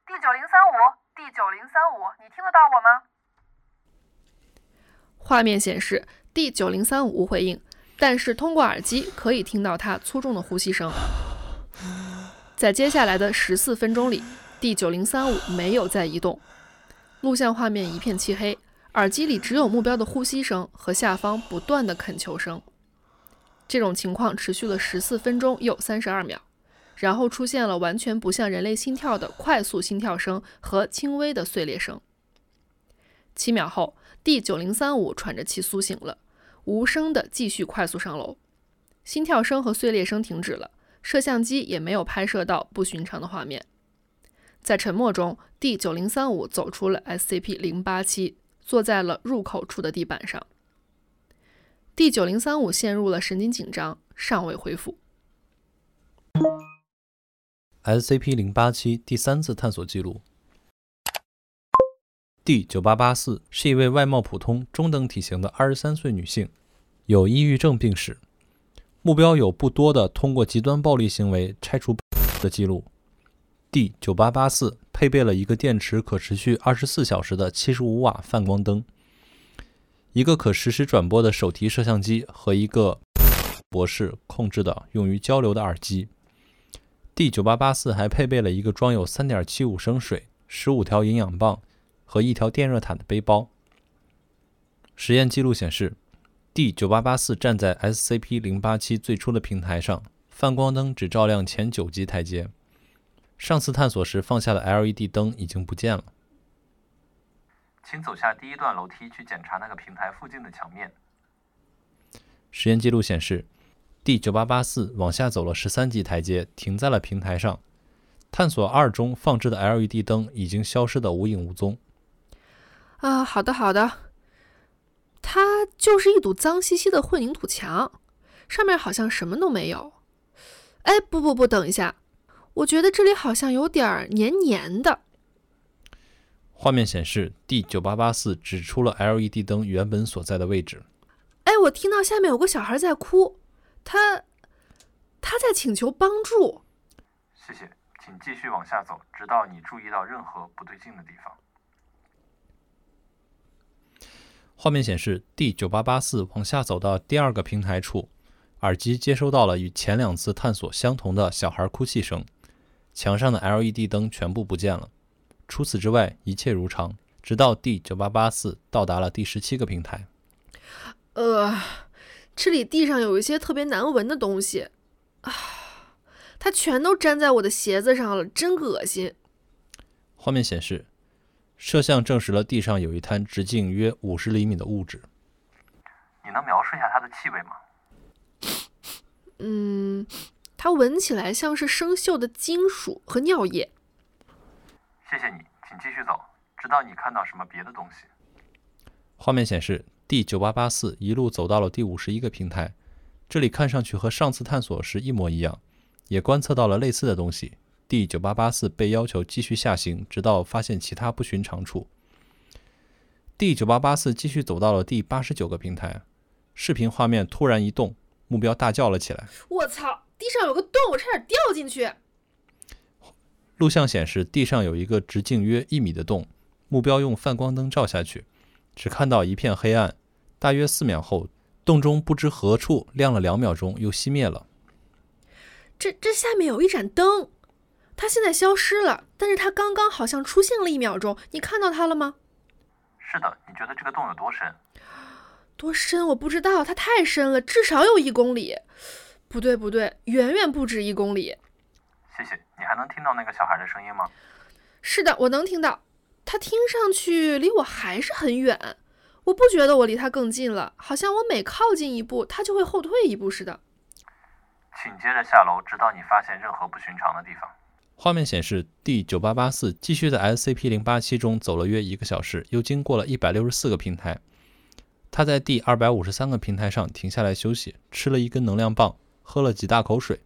[SPEAKER 5] D 九零三五，D 九零三五，你听得到我吗？
[SPEAKER 3] 画面显示 D 九零三五无回应，但是通过耳机可以听到他粗重的呼吸声。在接下来的十四分钟里，D 九零三五没有再移动。录像画面一片漆黑，耳机里只有目标的呼吸声和下方不断的恳求声。这种情况持续了十四分钟又三十二秒，然后出现了完全不像人类心跳的快速心跳声和轻微的碎裂声。七秒后，D 九零三五喘着气苏醒了，无声的继续快速上楼，心跳声和碎裂声停止了。摄像机也没有拍摄到不寻常的画面。在沉默中，D 九零三五走出了 SCP 零八七，坐在了入口处的地板上。D 九零三五陷入了神经紧张，尚未恢复。
[SPEAKER 4] SCP 零八七第三次探索记录。D 九八八四是一位外貌普通、中等体型的二十三岁女性，有抑郁症病史。目标有不多的通过极端暴力行为拆除的记录。D 九八八四配备了一个电池可持续二十四小时的七十五瓦泛光灯，一个可实时转播的手提摄像机和一个博士控制的用于交流的耳机。D 九八八四还配备了一个装有三点七五升水、十五条营养棒和一条电热毯的背包。实验记录显示，D 九八八四站在 SCP 零八七最初的平台上，泛光灯只照亮前九级台阶。上次探索时放下的 LED 灯已经不见了。
[SPEAKER 6] 请走下第一段楼梯去检查那个平台附近的墙面。
[SPEAKER 4] 实验记录显示，D 九八八四往下走了十三级台阶，停在了平台上。探索二中放置的 LED 灯已经消失得无影无踪。
[SPEAKER 3] 啊，好的好的。它就是一堵脏兮兮的混凝土墙，上面好像什么都没有。哎，不不不，等一下，我觉得这里好像有点黏黏的。
[SPEAKER 4] 画面显示，D 九八八四指出了 LED 灯原本所在的位置。
[SPEAKER 3] 哎，我听到下面有个小孩在哭，他他在请求帮助。
[SPEAKER 6] 谢谢，请继续往下走，直到你注意到任何不对劲的地方。
[SPEAKER 4] 画面显示，D 九八八四往下走到第二个平台处，耳机接收到了与前两次探索相同的小孩哭泣声。墙上的 LED 灯全部不见了，除此之外一切如常。直到 D 九八八四到达了第十七个平台。
[SPEAKER 3] 呃，这里地上有一些特别难闻的东西，啊，它全都粘在我的鞋子上了，真恶心。
[SPEAKER 4] 画面显示，摄像证实了地上有一滩直径约五十厘米的物质。
[SPEAKER 6] 你能描述一下它的气味吗？
[SPEAKER 3] 嗯，它闻起来像是生锈的金属和尿液。
[SPEAKER 6] 谢谢你，请继续走，直到你看到什么别的东西。
[SPEAKER 4] 画面显示，D 九八八四一路走到了第五十一个平台，这里看上去和上次探索时一模一样，也观测到了类似的东西。D 九八八四被要求继续下行，直到发现其他不寻常处。D 九八八四继续走到了第八十九个平台，视频画面突然一动，目标大叫了起来。
[SPEAKER 3] 我操！地上有个洞，我差点掉进去。
[SPEAKER 4] 录像显示，地上有一个直径约一米的洞，目标用泛光灯照下去，只看到一片黑暗。大约四秒后，洞中不知何处亮了两秒钟，又熄灭了。
[SPEAKER 3] 这这下面有一盏灯，它现在消失了，但是他刚刚好像出现了一秒钟。你看到他了吗？
[SPEAKER 6] 是的，你觉得这个洞有多深？
[SPEAKER 3] 多深我不知道，它太深了，至少有一公里。不对不对，远远不止一公里。
[SPEAKER 6] 谢谢。你还能听到那个小孩的声音吗？
[SPEAKER 3] 是的，我能听到。他听上去离我还是很远，我不觉得我离他更近了，好像我每靠近一步，他就会后退一步似的。
[SPEAKER 6] 请接着下楼，直到你发现任何不寻常的地方。
[SPEAKER 4] 画面显示，D 九八八四继续在 SCP 零八七中走了约一个小时，又经过了一百六十四个平台。他在第二百五十三个平台上停下来休息，吃了一根能量棒，喝了几大口水。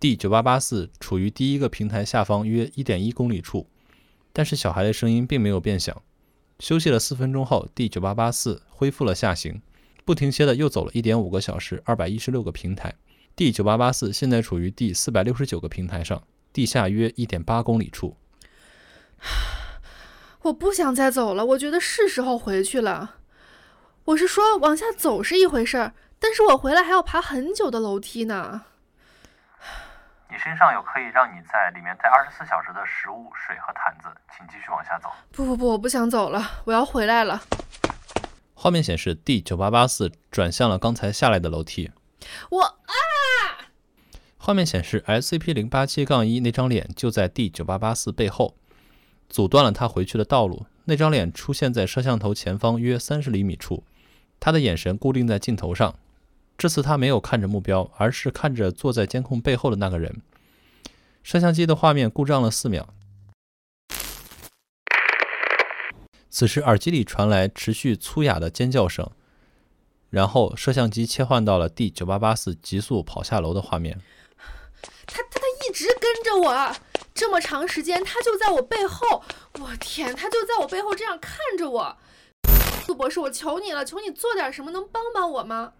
[SPEAKER 4] D 九八八四处于第一个平台下方约一点一公里处，但是小孩的声音并没有变响。休息了四分钟后，D 九八八四恢复了下行，不停歇的又走了一点五个小时，二百一十六个平台。D 九八八四现在处于第四百六十九个平台上，地下约一点八公里处。
[SPEAKER 3] 我不想再走了，我觉得是时候回去了。我是说往下走是一回事儿，但是我回来还要爬很久的楼梯呢。
[SPEAKER 6] 你身上有可以让你在里面待二十四小时的食物、水和毯子，请继续往下走。
[SPEAKER 3] 不不不，我不想走了，我要回来了。
[SPEAKER 4] 画面显示 D 九八八四转向了刚才下来的楼梯。
[SPEAKER 3] 我啊！
[SPEAKER 4] 画面显示 SCP 零八七杠一那张脸就在 D 九八八四背后，阻断了他回去的道路。那张脸出现在摄像头前方约三十厘米处，他的眼神固定在镜头上。这次他没有看着目标，而是看着坐在监控背后的那个人。摄像机的画面故障了四秒。此时耳机里传来持续粗哑的尖叫声，然后摄像机切换到了 D 九八八四急速跑下楼的画面。
[SPEAKER 3] 他他他一直跟着我，这么长时间，他就在我背后。我天，他就在我背后这样看着我。杜博士，我求你了，求你做点什么，能帮帮我吗？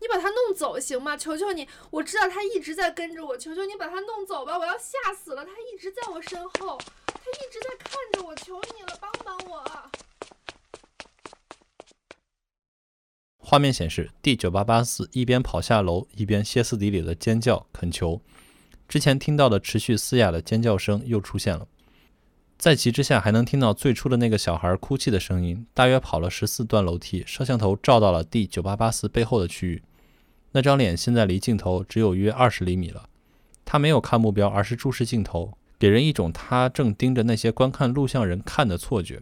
[SPEAKER 3] 你把他弄走行吗？求求你，我知道他一直在跟着我，求求你把他弄走吧，我要吓死了。他一直在我身后，他一直在看着我，求你了，帮帮我。
[SPEAKER 4] 画面显示，D 九八八四一边跑下楼，一边歇斯底里的尖叫恳求。之前听到的持续嘶哑的尖叫声又出现了，在其之下还能听到最初的那个小孩哭泣的声音。大约跑了十四段楼梯，摄像头照到了 D 九八八四背后的区域。那张脸现在离镜头只有约二十厘米了。他没有看目标，而是注视镜头，给人一种他正盯着那些观看录像人看的错觉。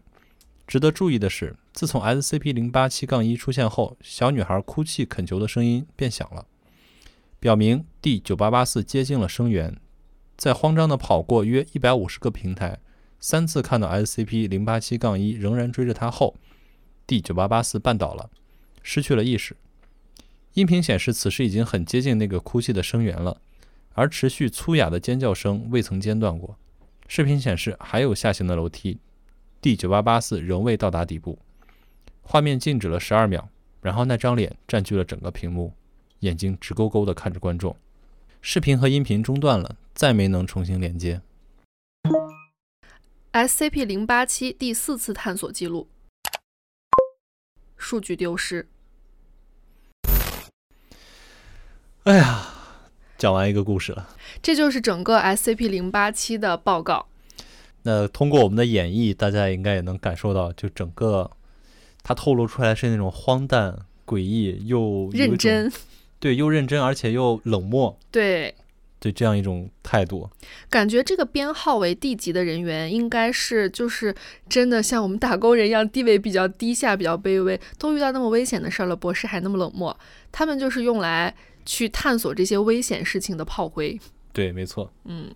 [SPEAKER 4] 值得注意的是，自从 SCP 零八七杠一出现后，小女孩哭泣恳求的声音变响了，表明 D 九八八四接近了声源。在慌张地跑过约一百五十个平台，三次看到 SCP 零八七杠一仍然追着他后，D 九八八四绊倒了，失去了意识。音频显示，此时已经很接近那个哭泣的声源了，而持续粗哑的尖叫声未曾间断过。视频显示，还有下行的楼梯。D 九八八四仍未到达底部，画面静止了十二秒，然后那张脸占据了整个屏幕，眼睛直勾勾地看着观众。视频和音频中断了，再没能重新连接。
[SPEAKER 3] SCP 零八七第四次探索记录，数据丢失。
[SPEAKER 4] 哎呀，讲完一个故事了。
[SPEAKER 3] 这就是整个 SCP 零八七的报告。
[SPEAKER 4] 那通过我们的演绎，大家应该也能感受到，就整个它透露出来是那种荒诞、诡异又
[SPEAKER 3] 认真，
[SPEAKER 4] 对，又认真，而且又冷漠，
[SPEAKER 3] 对，
[SPEAKER 4] 对这样一种态度。
[SPEAKER 3] 感觉这个编号为 D 级的人员，应该是就是真的像我们打工人一样，地位比较低下、比较卑微，都遇到那么危险的事儿了，博士还那么冷漠，他们就是用来去探索这些危险事情的炮灰。
[SPEAKER 4] 对，没错。
[SPEAKER 3] 嗯。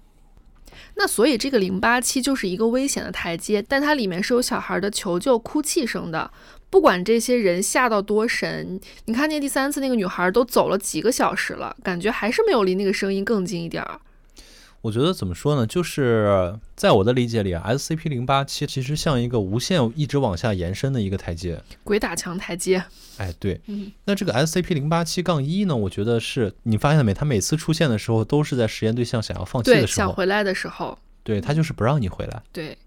[SPEAKER 3] 那所以这个零八七就是一个危险的台阶，但它里面是有小孩的求救哭泣声的。不管这些人吓到多神，你看见第三次那个女孩都走了几个小时了，感觉还是没有离那个声音更近一点儿。
[SPEAKER 4] 我觉得怎么说呢？就是在我的理解里啊，SCP 零八七其实像一个无限一直往下延伸的一个台阶，
[SPEAKER 3] 鬼打墙台阶。
[SPEAKER 4] 哎，对。
[SPEAKER 3] 嗯，
[SPEAKER 4] 那这个 SCP 零八七杠一呢？我觉得是你发现了没？它每次出现的时候，都是在实验对象想要放弃，的时候，
[SPEAKER 3] 想回来的时候，
[SPEAKER 4] 对，它就是不让你回来。
[SPEAKER 3] 对，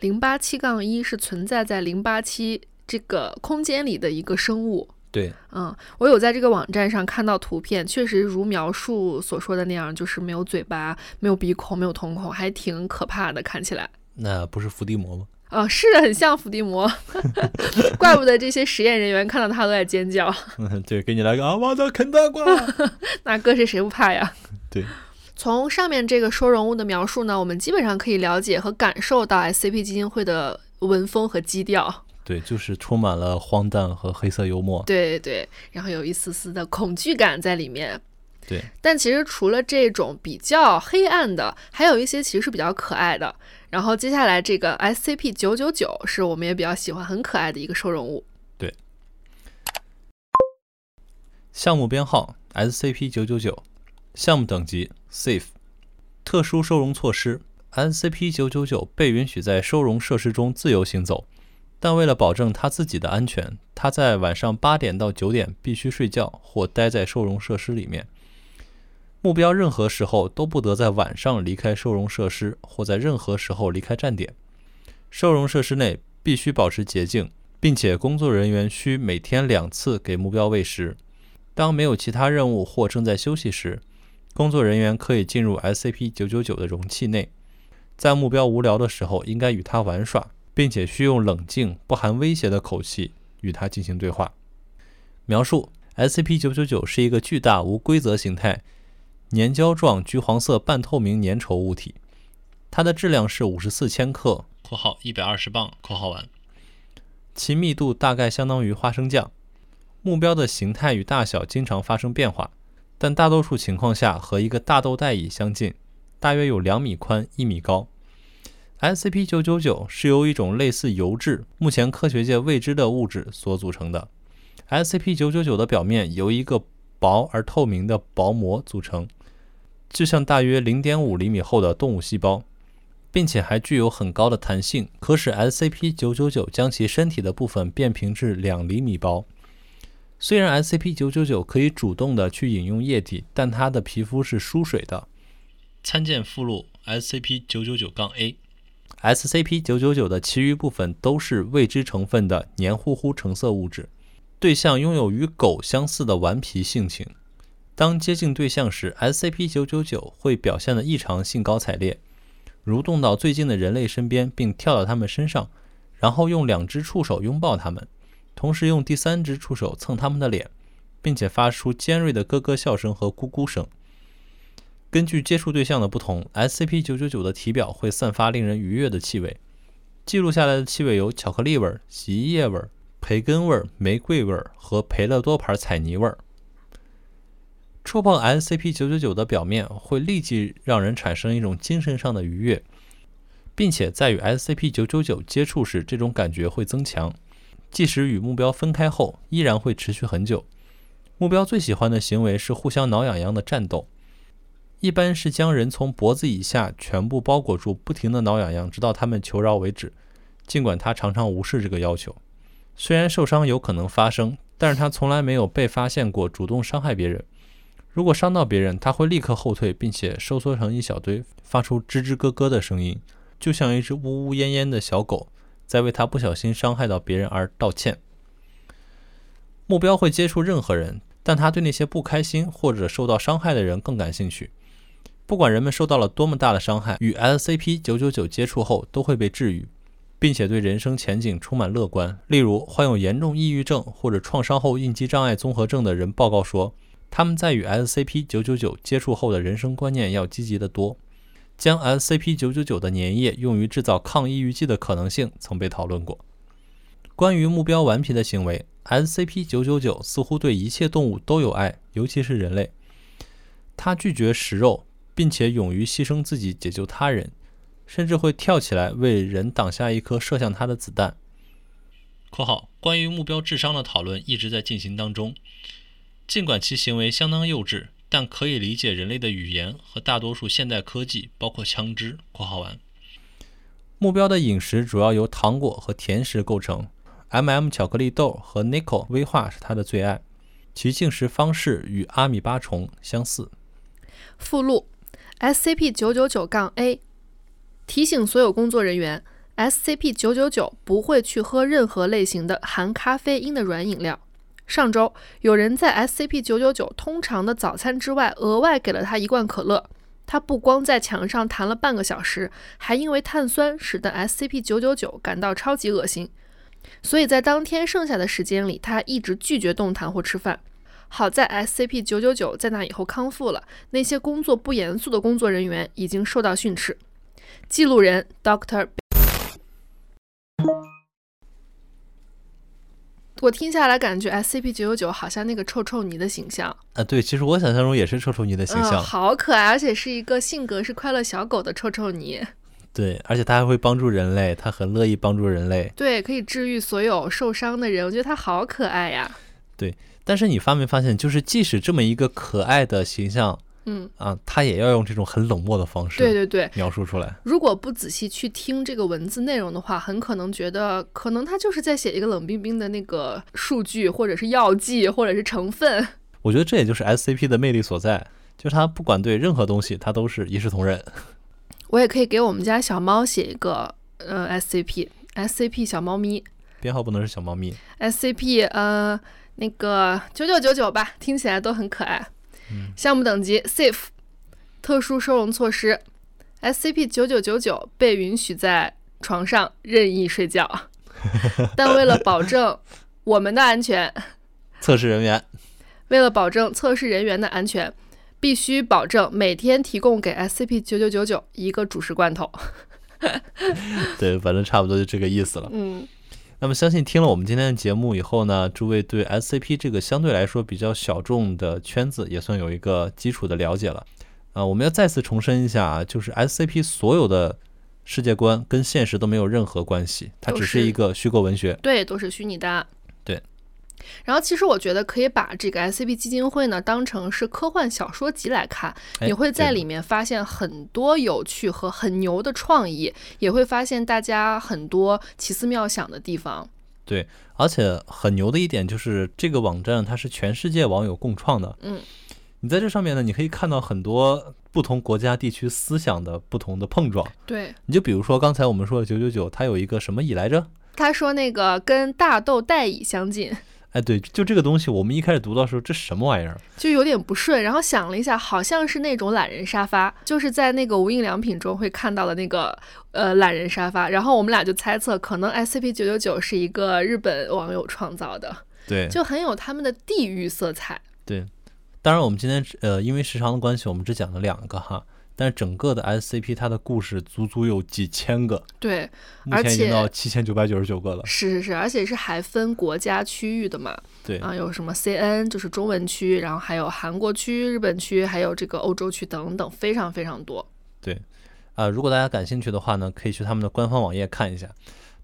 [SPEAKER 3] 零八七杠一是存在在零八七这个空间里的一个生物。
[SPEAKER 4] 对，
[SPEAKER 3] 嗯，我有在这个网站上看到图片，确实如描述所说的那样，就是没有嘴巴、没有鼻孔、没有瞳孔，还挺可怕的，看起来。
[SPEAKER 4] 那不是伏地魔吗？
[SPEAKER 3] 哦，是的很像伏地魔，怪不得这些实验人员看到他都在尖叫。
[SPEAKER 4] 嗯，对，给你来个阿瓦达肯达瓜。
[SPEAKER 3] 那搁谁谁不怕呀？
[SPEAKER 4] 对。
[SPEAKER 3] 从上面这个收容物的描述呢，我们基本上可以了解和感受到 SCP 基金会的文风和基调。
[SPEAKER 4] 对，就是充满了荒诞和黑色幽默。
[SPEAKER 3] 对对，然后有一丝丝的恐惧感在里面。
[SPEAKER 4] 对，
[SPEAKER 3] 但其实除了这种比较黑暗的，还有一些其实是比较可爱的。然后接下来这个 SCP 九九九是我们也比较喜欢、很可爱的一个收容物。
[SPEAKER 4] 对，项目编号 SCP 九九九，项目等级 Safe，特殊收容措施 SCP 九九九被允许在收容设施中自由行走。但为了保证他自己的安全，他在晚上八点到九点必须睡觉或待在收容设施里面。目标任何时候都不得在晚上离开收容设施，或在任何时候离开站点。收容设施内必须保持洁净，并且工作人员需每天两次给目标喂食。当没有其他任务或正在休息时，工作人员可以进入 SCP-999 的容器内。在目标无聊的时候，应该与他玩耍，并且需用冷静、不含威胁的口气与他进行对话。描述：SCP-999 是一个巨大无规则形态、粘胶状橘黄色半透明粘稠物体，它的质量是五十四千克（括号一百二十磅）（括号完），其密度大概相当于花生酱。目标的形态与大小经常发生变化，但大多数情况下和一个大豆袋蚁相近，大约有两米宽、一米高。SCP-999 是由一种类似油质、目前科学界未知的物质所组成的。SCP-999 的表面由一个薄而透明的薄膜组成，就像大约0.5厘米厚的动物细胞，并且还具有很高的弹性，可使 SCP-999 将其身体的部分变平至两厘米薄。虽然 SCP-999 可以主动的去饮用液体，但它的皮肤是疏水的。参见附录 SCP-999-A。SCP-999 的其余部分都是未知成分的黏糊糊橙色物质。对象拥有与狗相似的顽皮性情。当接近对象时，SCP-999 会表现得异常兴高采烈，蠕动到最近的人类身边，并跳到他们身上，然后用两只触手拥抱他们。同时用第三只触手蹭他们的脸，并且发出尖锐的咯咯笑声和咕咕声。根据接触对象的不同，SCP-999 的体表会散发令人愉悦的气味。记录下来的气味有巧克力味、洗衣液味、培根味、玫瑰味和培乐多牌彩泥味。触碰 SCP-999 的表面会立即让人产生一种精神上的愉悦，并且在与 SCP-999 接触时，这种感觉会增强。即使与目标分开后，依然会持续很久。目标最喜欢的行为是互相挠痒痒的战斗，一般是将人从脖子以下全部包裹住，不停地挠痒痒，直到他们求饶为止。尽管他常常无视这个要求，虽然受伤有可能发生，但是他从来没有被发现过主动伤害别人。如果伤到别人，他会立刻后退，并且收缩成一小堆，发出吱吱咯咯的声音，就像一只呜呜咽咽的小狗。在为他不小心伤害到别人而道歉。目标会接触任何人，但他对那些不开心或者受到伤害的人更感兴趣。不管人们受到了多么大的伤害，与 SCP-999 接触后都会被治愈，并且对人生前景充满乐观。例如，患有严重抑郁症或者创伤后应激障碍综合症的人报告说，他们在与 SCP-999 接触后的人生观念要积极得多。将 SCP-999 的粘液用于制造抗抑郁剂的可能性曾被讨论过。关于目标顽皮的行为，SCP-999 似乎对一切动物都有爱，尤其是人类。它拒绝食肉，并且勇于牺牲自己解救他人，甚至会跳起来为人挡下一颗射向他的子弹。（括号关于目标智商的讨论一直在进行当中，尽管其行为相当幼稚。）但可以理解人类的语言和大多数现代科技，包括枪支。（括号完）目标的饮食主要由糖果和甜食构成，M&M 巧克力豆和 Nickel 威化是他的最爱，其进食方式与阿米巴虫相似。
[SPEAKER 3] 附录：SCP-999-A 提醒所有工作人员：SCP-999 不会去喝任何类型的含咖啡因的软饮料。上周有人在 SCP-999 通常的早餐之外，额外给了他一罐可乐。他不光在墙上弹了半个小时，还因为碳酸使得 SCP-999 感到超级恶心。所以在当天剩下的时间里，他一直拒绝动弹或吃饭。好在 SCP-999 在那以后康复了。那些工作不严肃的工作人员已经受到训斥。记录人 Dr. 我听下来感觉 SCP 九九九好像那个臭臭泥的形象
[SPEAKER 4] 啊，对，其实我想象中也是臭臭泥的形象，
[SPEAKER 3] 好可爱，而且是一个性格是快乐小狗的臭臭泥。
[SPEAKER 4] 对，而且它还会帮助人类，它很乐意帮助人类。
[SPEAKER 3] 对，可以治愈所有受伤的人，我觉得它好可爱呀。
[SPEAKER 4] 对，但是你发没发现，就是即使这么一个可爱的形象。
[SPEAKER 3] 嗯
[SPEAKER 4] 啊，他也要用这种很冷漠的方式，
[SPEAKER 3] 对对对，
[SPEAKER 4] 描述出来。
[SPEAKER 3] 如果不仔细去听这个文字内容的话，很可能觉得，可能他就是在写一个冷冰冰的那个数据，或者是药剂，或者是成分。
[SPEAKER 4] 我觉得这也就是 SCP 的魅力所在，就是他不管对任何东西，他都是一视同仁。
[SPEAKER 3] 我也可以给我们家小猫写一个呃 SCP，SCP 小猫咪，
[SPEAKER 4] 编号不能是小猫咪。
[SPEAKER 3] SCP 呃那个九九九九吧，听起来都很可爱。项目等级 Safe，特殊收容措施，SCP 九九九九被允许在床上任意睡觉，但为了保证我们的安全，
[SPEAKER 4] 测试人员，
[SPEAKER 3] 为了保证测试人员的安全，必须保证每天提供给 SCP 九九九九一个主食罐头。
[SPEAKER 4] 对，反正差不多就这个意思了。
[SPEAKER 3] 嗯，
[SPEAKER 4] 那么，相信听了我们今天的节目以后呢，诸位对 SCP 这个相对来说比较小众的圈子也算有一个基础的了解了。啊、我们要再次重申一下啊，就是 SCP 所有的世界观跟现实都没有任何关系，它只是一个虚构文学。
[SPEAKER 3] 对，都是虚拟的。
[SPEAKER 4] 对。
[SPEAKER 3] 然后，其实我觉得可以把这个 SCP 基金会呢当成是科幻小说集来看，
[SPEAKER 4] 哎
[SPEAKER 3] 你会在里面发现很多有趣和很牛的创意，也会发现大家很多奇思妙想的地方。
[SPEAKER 4] 对，而且很牛的一点就是这个网站它是全世界网友共创的。
[SPEAKER 3] 嗯，
[SPEAKER 4] 你在这上面呢，你可以看到很多不同国家地区思想的不同的碰撞。
[SPEAKER 3] 对，
[SPEAKER 4] 你就比如说刚才我们说的九九九，它有一个什么蚁来着？
[SPEAKER 3] 他说那个跟大豆代蚁相近。
[SPEAKER 4] 哎，对，就这个东西，我们一开始读到的时候，这什么玩意儿？
[SPEAKER 3] 就有点不顺，然后想了一下，好像是那种懒人沙发，就是在那个无印良品中会看到的那个呃懒人沙发。然后我们俩就猜测，可能 SCP 九九九是一个日本网友创造的，
[SPEAKER 4] 对，
[SPEAKER 3] 就很有他们的地域色彩。
[SPEAKER 4] 对。当然，我们今天呃，因为时长的关系，我们只讲了两个哈，但是整个的 SCP 它的故事足足有几千个，
[SPEAKER 3] 对，
[SPEAKER 4] 目
[SPEAKER 3] 而且
[SPEAKER 4] 前已经到七千九百九十九个了。
[SPEAKER 3] 是是是，而且是还分国家区域的嘛，
[SPEAKER 4] 对，
[SPEAKER 3] 啊，有什么 CN 就是中文区，然后还有韩国区、日本区，还有这个欧洲区等等，非常非常多。
[SPEAKER 4] 对，啊、如果大家感兴趣的话呢，可以去他们的官方网页看一下。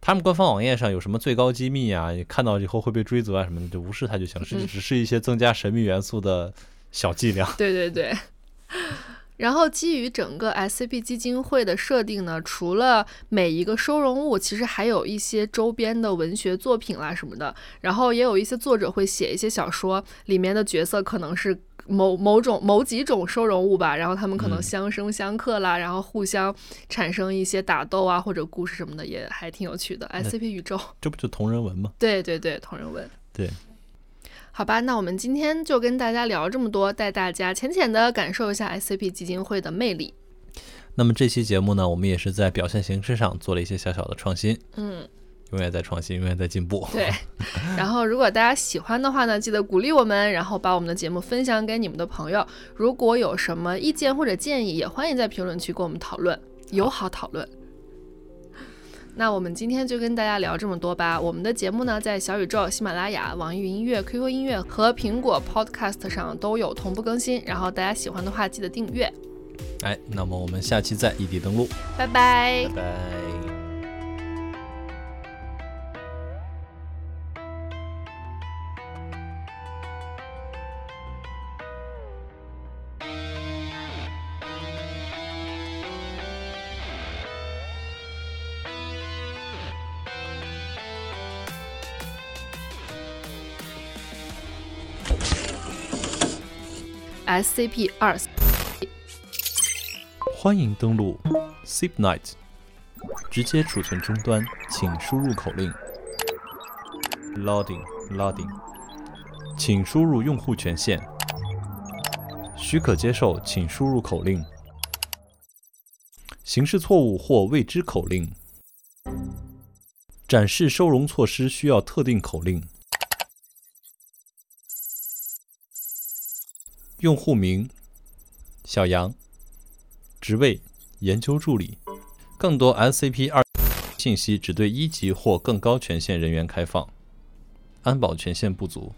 [SPEAKER 4] 他们官方网页上有什么最高机密啊？你看到以后会被追责啊什么的，就无视它就行了。这
[SPEAKER 3] 嗯
[SPEAKER 4] 只是一些增加神秘元素的小伎俩。
[SPEAKER 3] 对对对。然后基于整个 SCP 基金会的设定呢，除了每一个收容物，其实还有一些周边的文学作品啦什么的。然后也有一些作者会写一些小说，里面的角色可能是某某种某几种收容物吧，然后他们可能
[SPEAKER 4] 嗯
[SPEAKER 3] 相生相克啦，然后互相产生一些打斗啊或者故事什么的，也还挺有趣的。SCP 宇宙，
[SPEAKER 4] 这不就同人文吗？
[SPEAKER 3] 对对对，同人文。
[SPEAKER 4] 对，
[SPEAKER 3] 好吧，那我们今天就跟大家聊这么多，带大家浅浅的感受一下 SCP 基金会的魅力。
[SPEAKER 4] 那么这期节目呢，我们也是在表现形式上做了一些小小的创新，
[SPEAKER 3] 嗯，
[SPEAKER 4] 永远在创新，永远在进步。
[SPEAKER 3] 对。然后，如果大家喜欢的话呢，记得鼓励我们，然后把我们的节目分享给你们的朋友。如果有什么意见或者建议，也欢迎在评论区跟我们讨论，友好讨论。那我们今天就跟大家聊这么多吧。我们的节目呢，在小宇宙、喜马拉雅、网易云音乐、QQ 音乐和苹果 Podcast 上都有同步更新。然后大家喜欢的话，记得订阅。
[SPEAKER 4] 哎，那么我们下期再异地登录，
[SPEAKER 3] 拜拜
[SPEAKER 4] 拜。拜。
[SPEAKER 3] SCP 二。
[SPEAKER 4] 欢迎登录 SIPNight，直接储存终端，请输入口令。Loading loading，请输入用户权限，许可接受，请输入口令，形式错误或未知口令，展示收容措施需要特定口令，用户名小杨。职位研究助理。更多 SCP 二信息只对一级或更高权限人员开放，安保权限不足。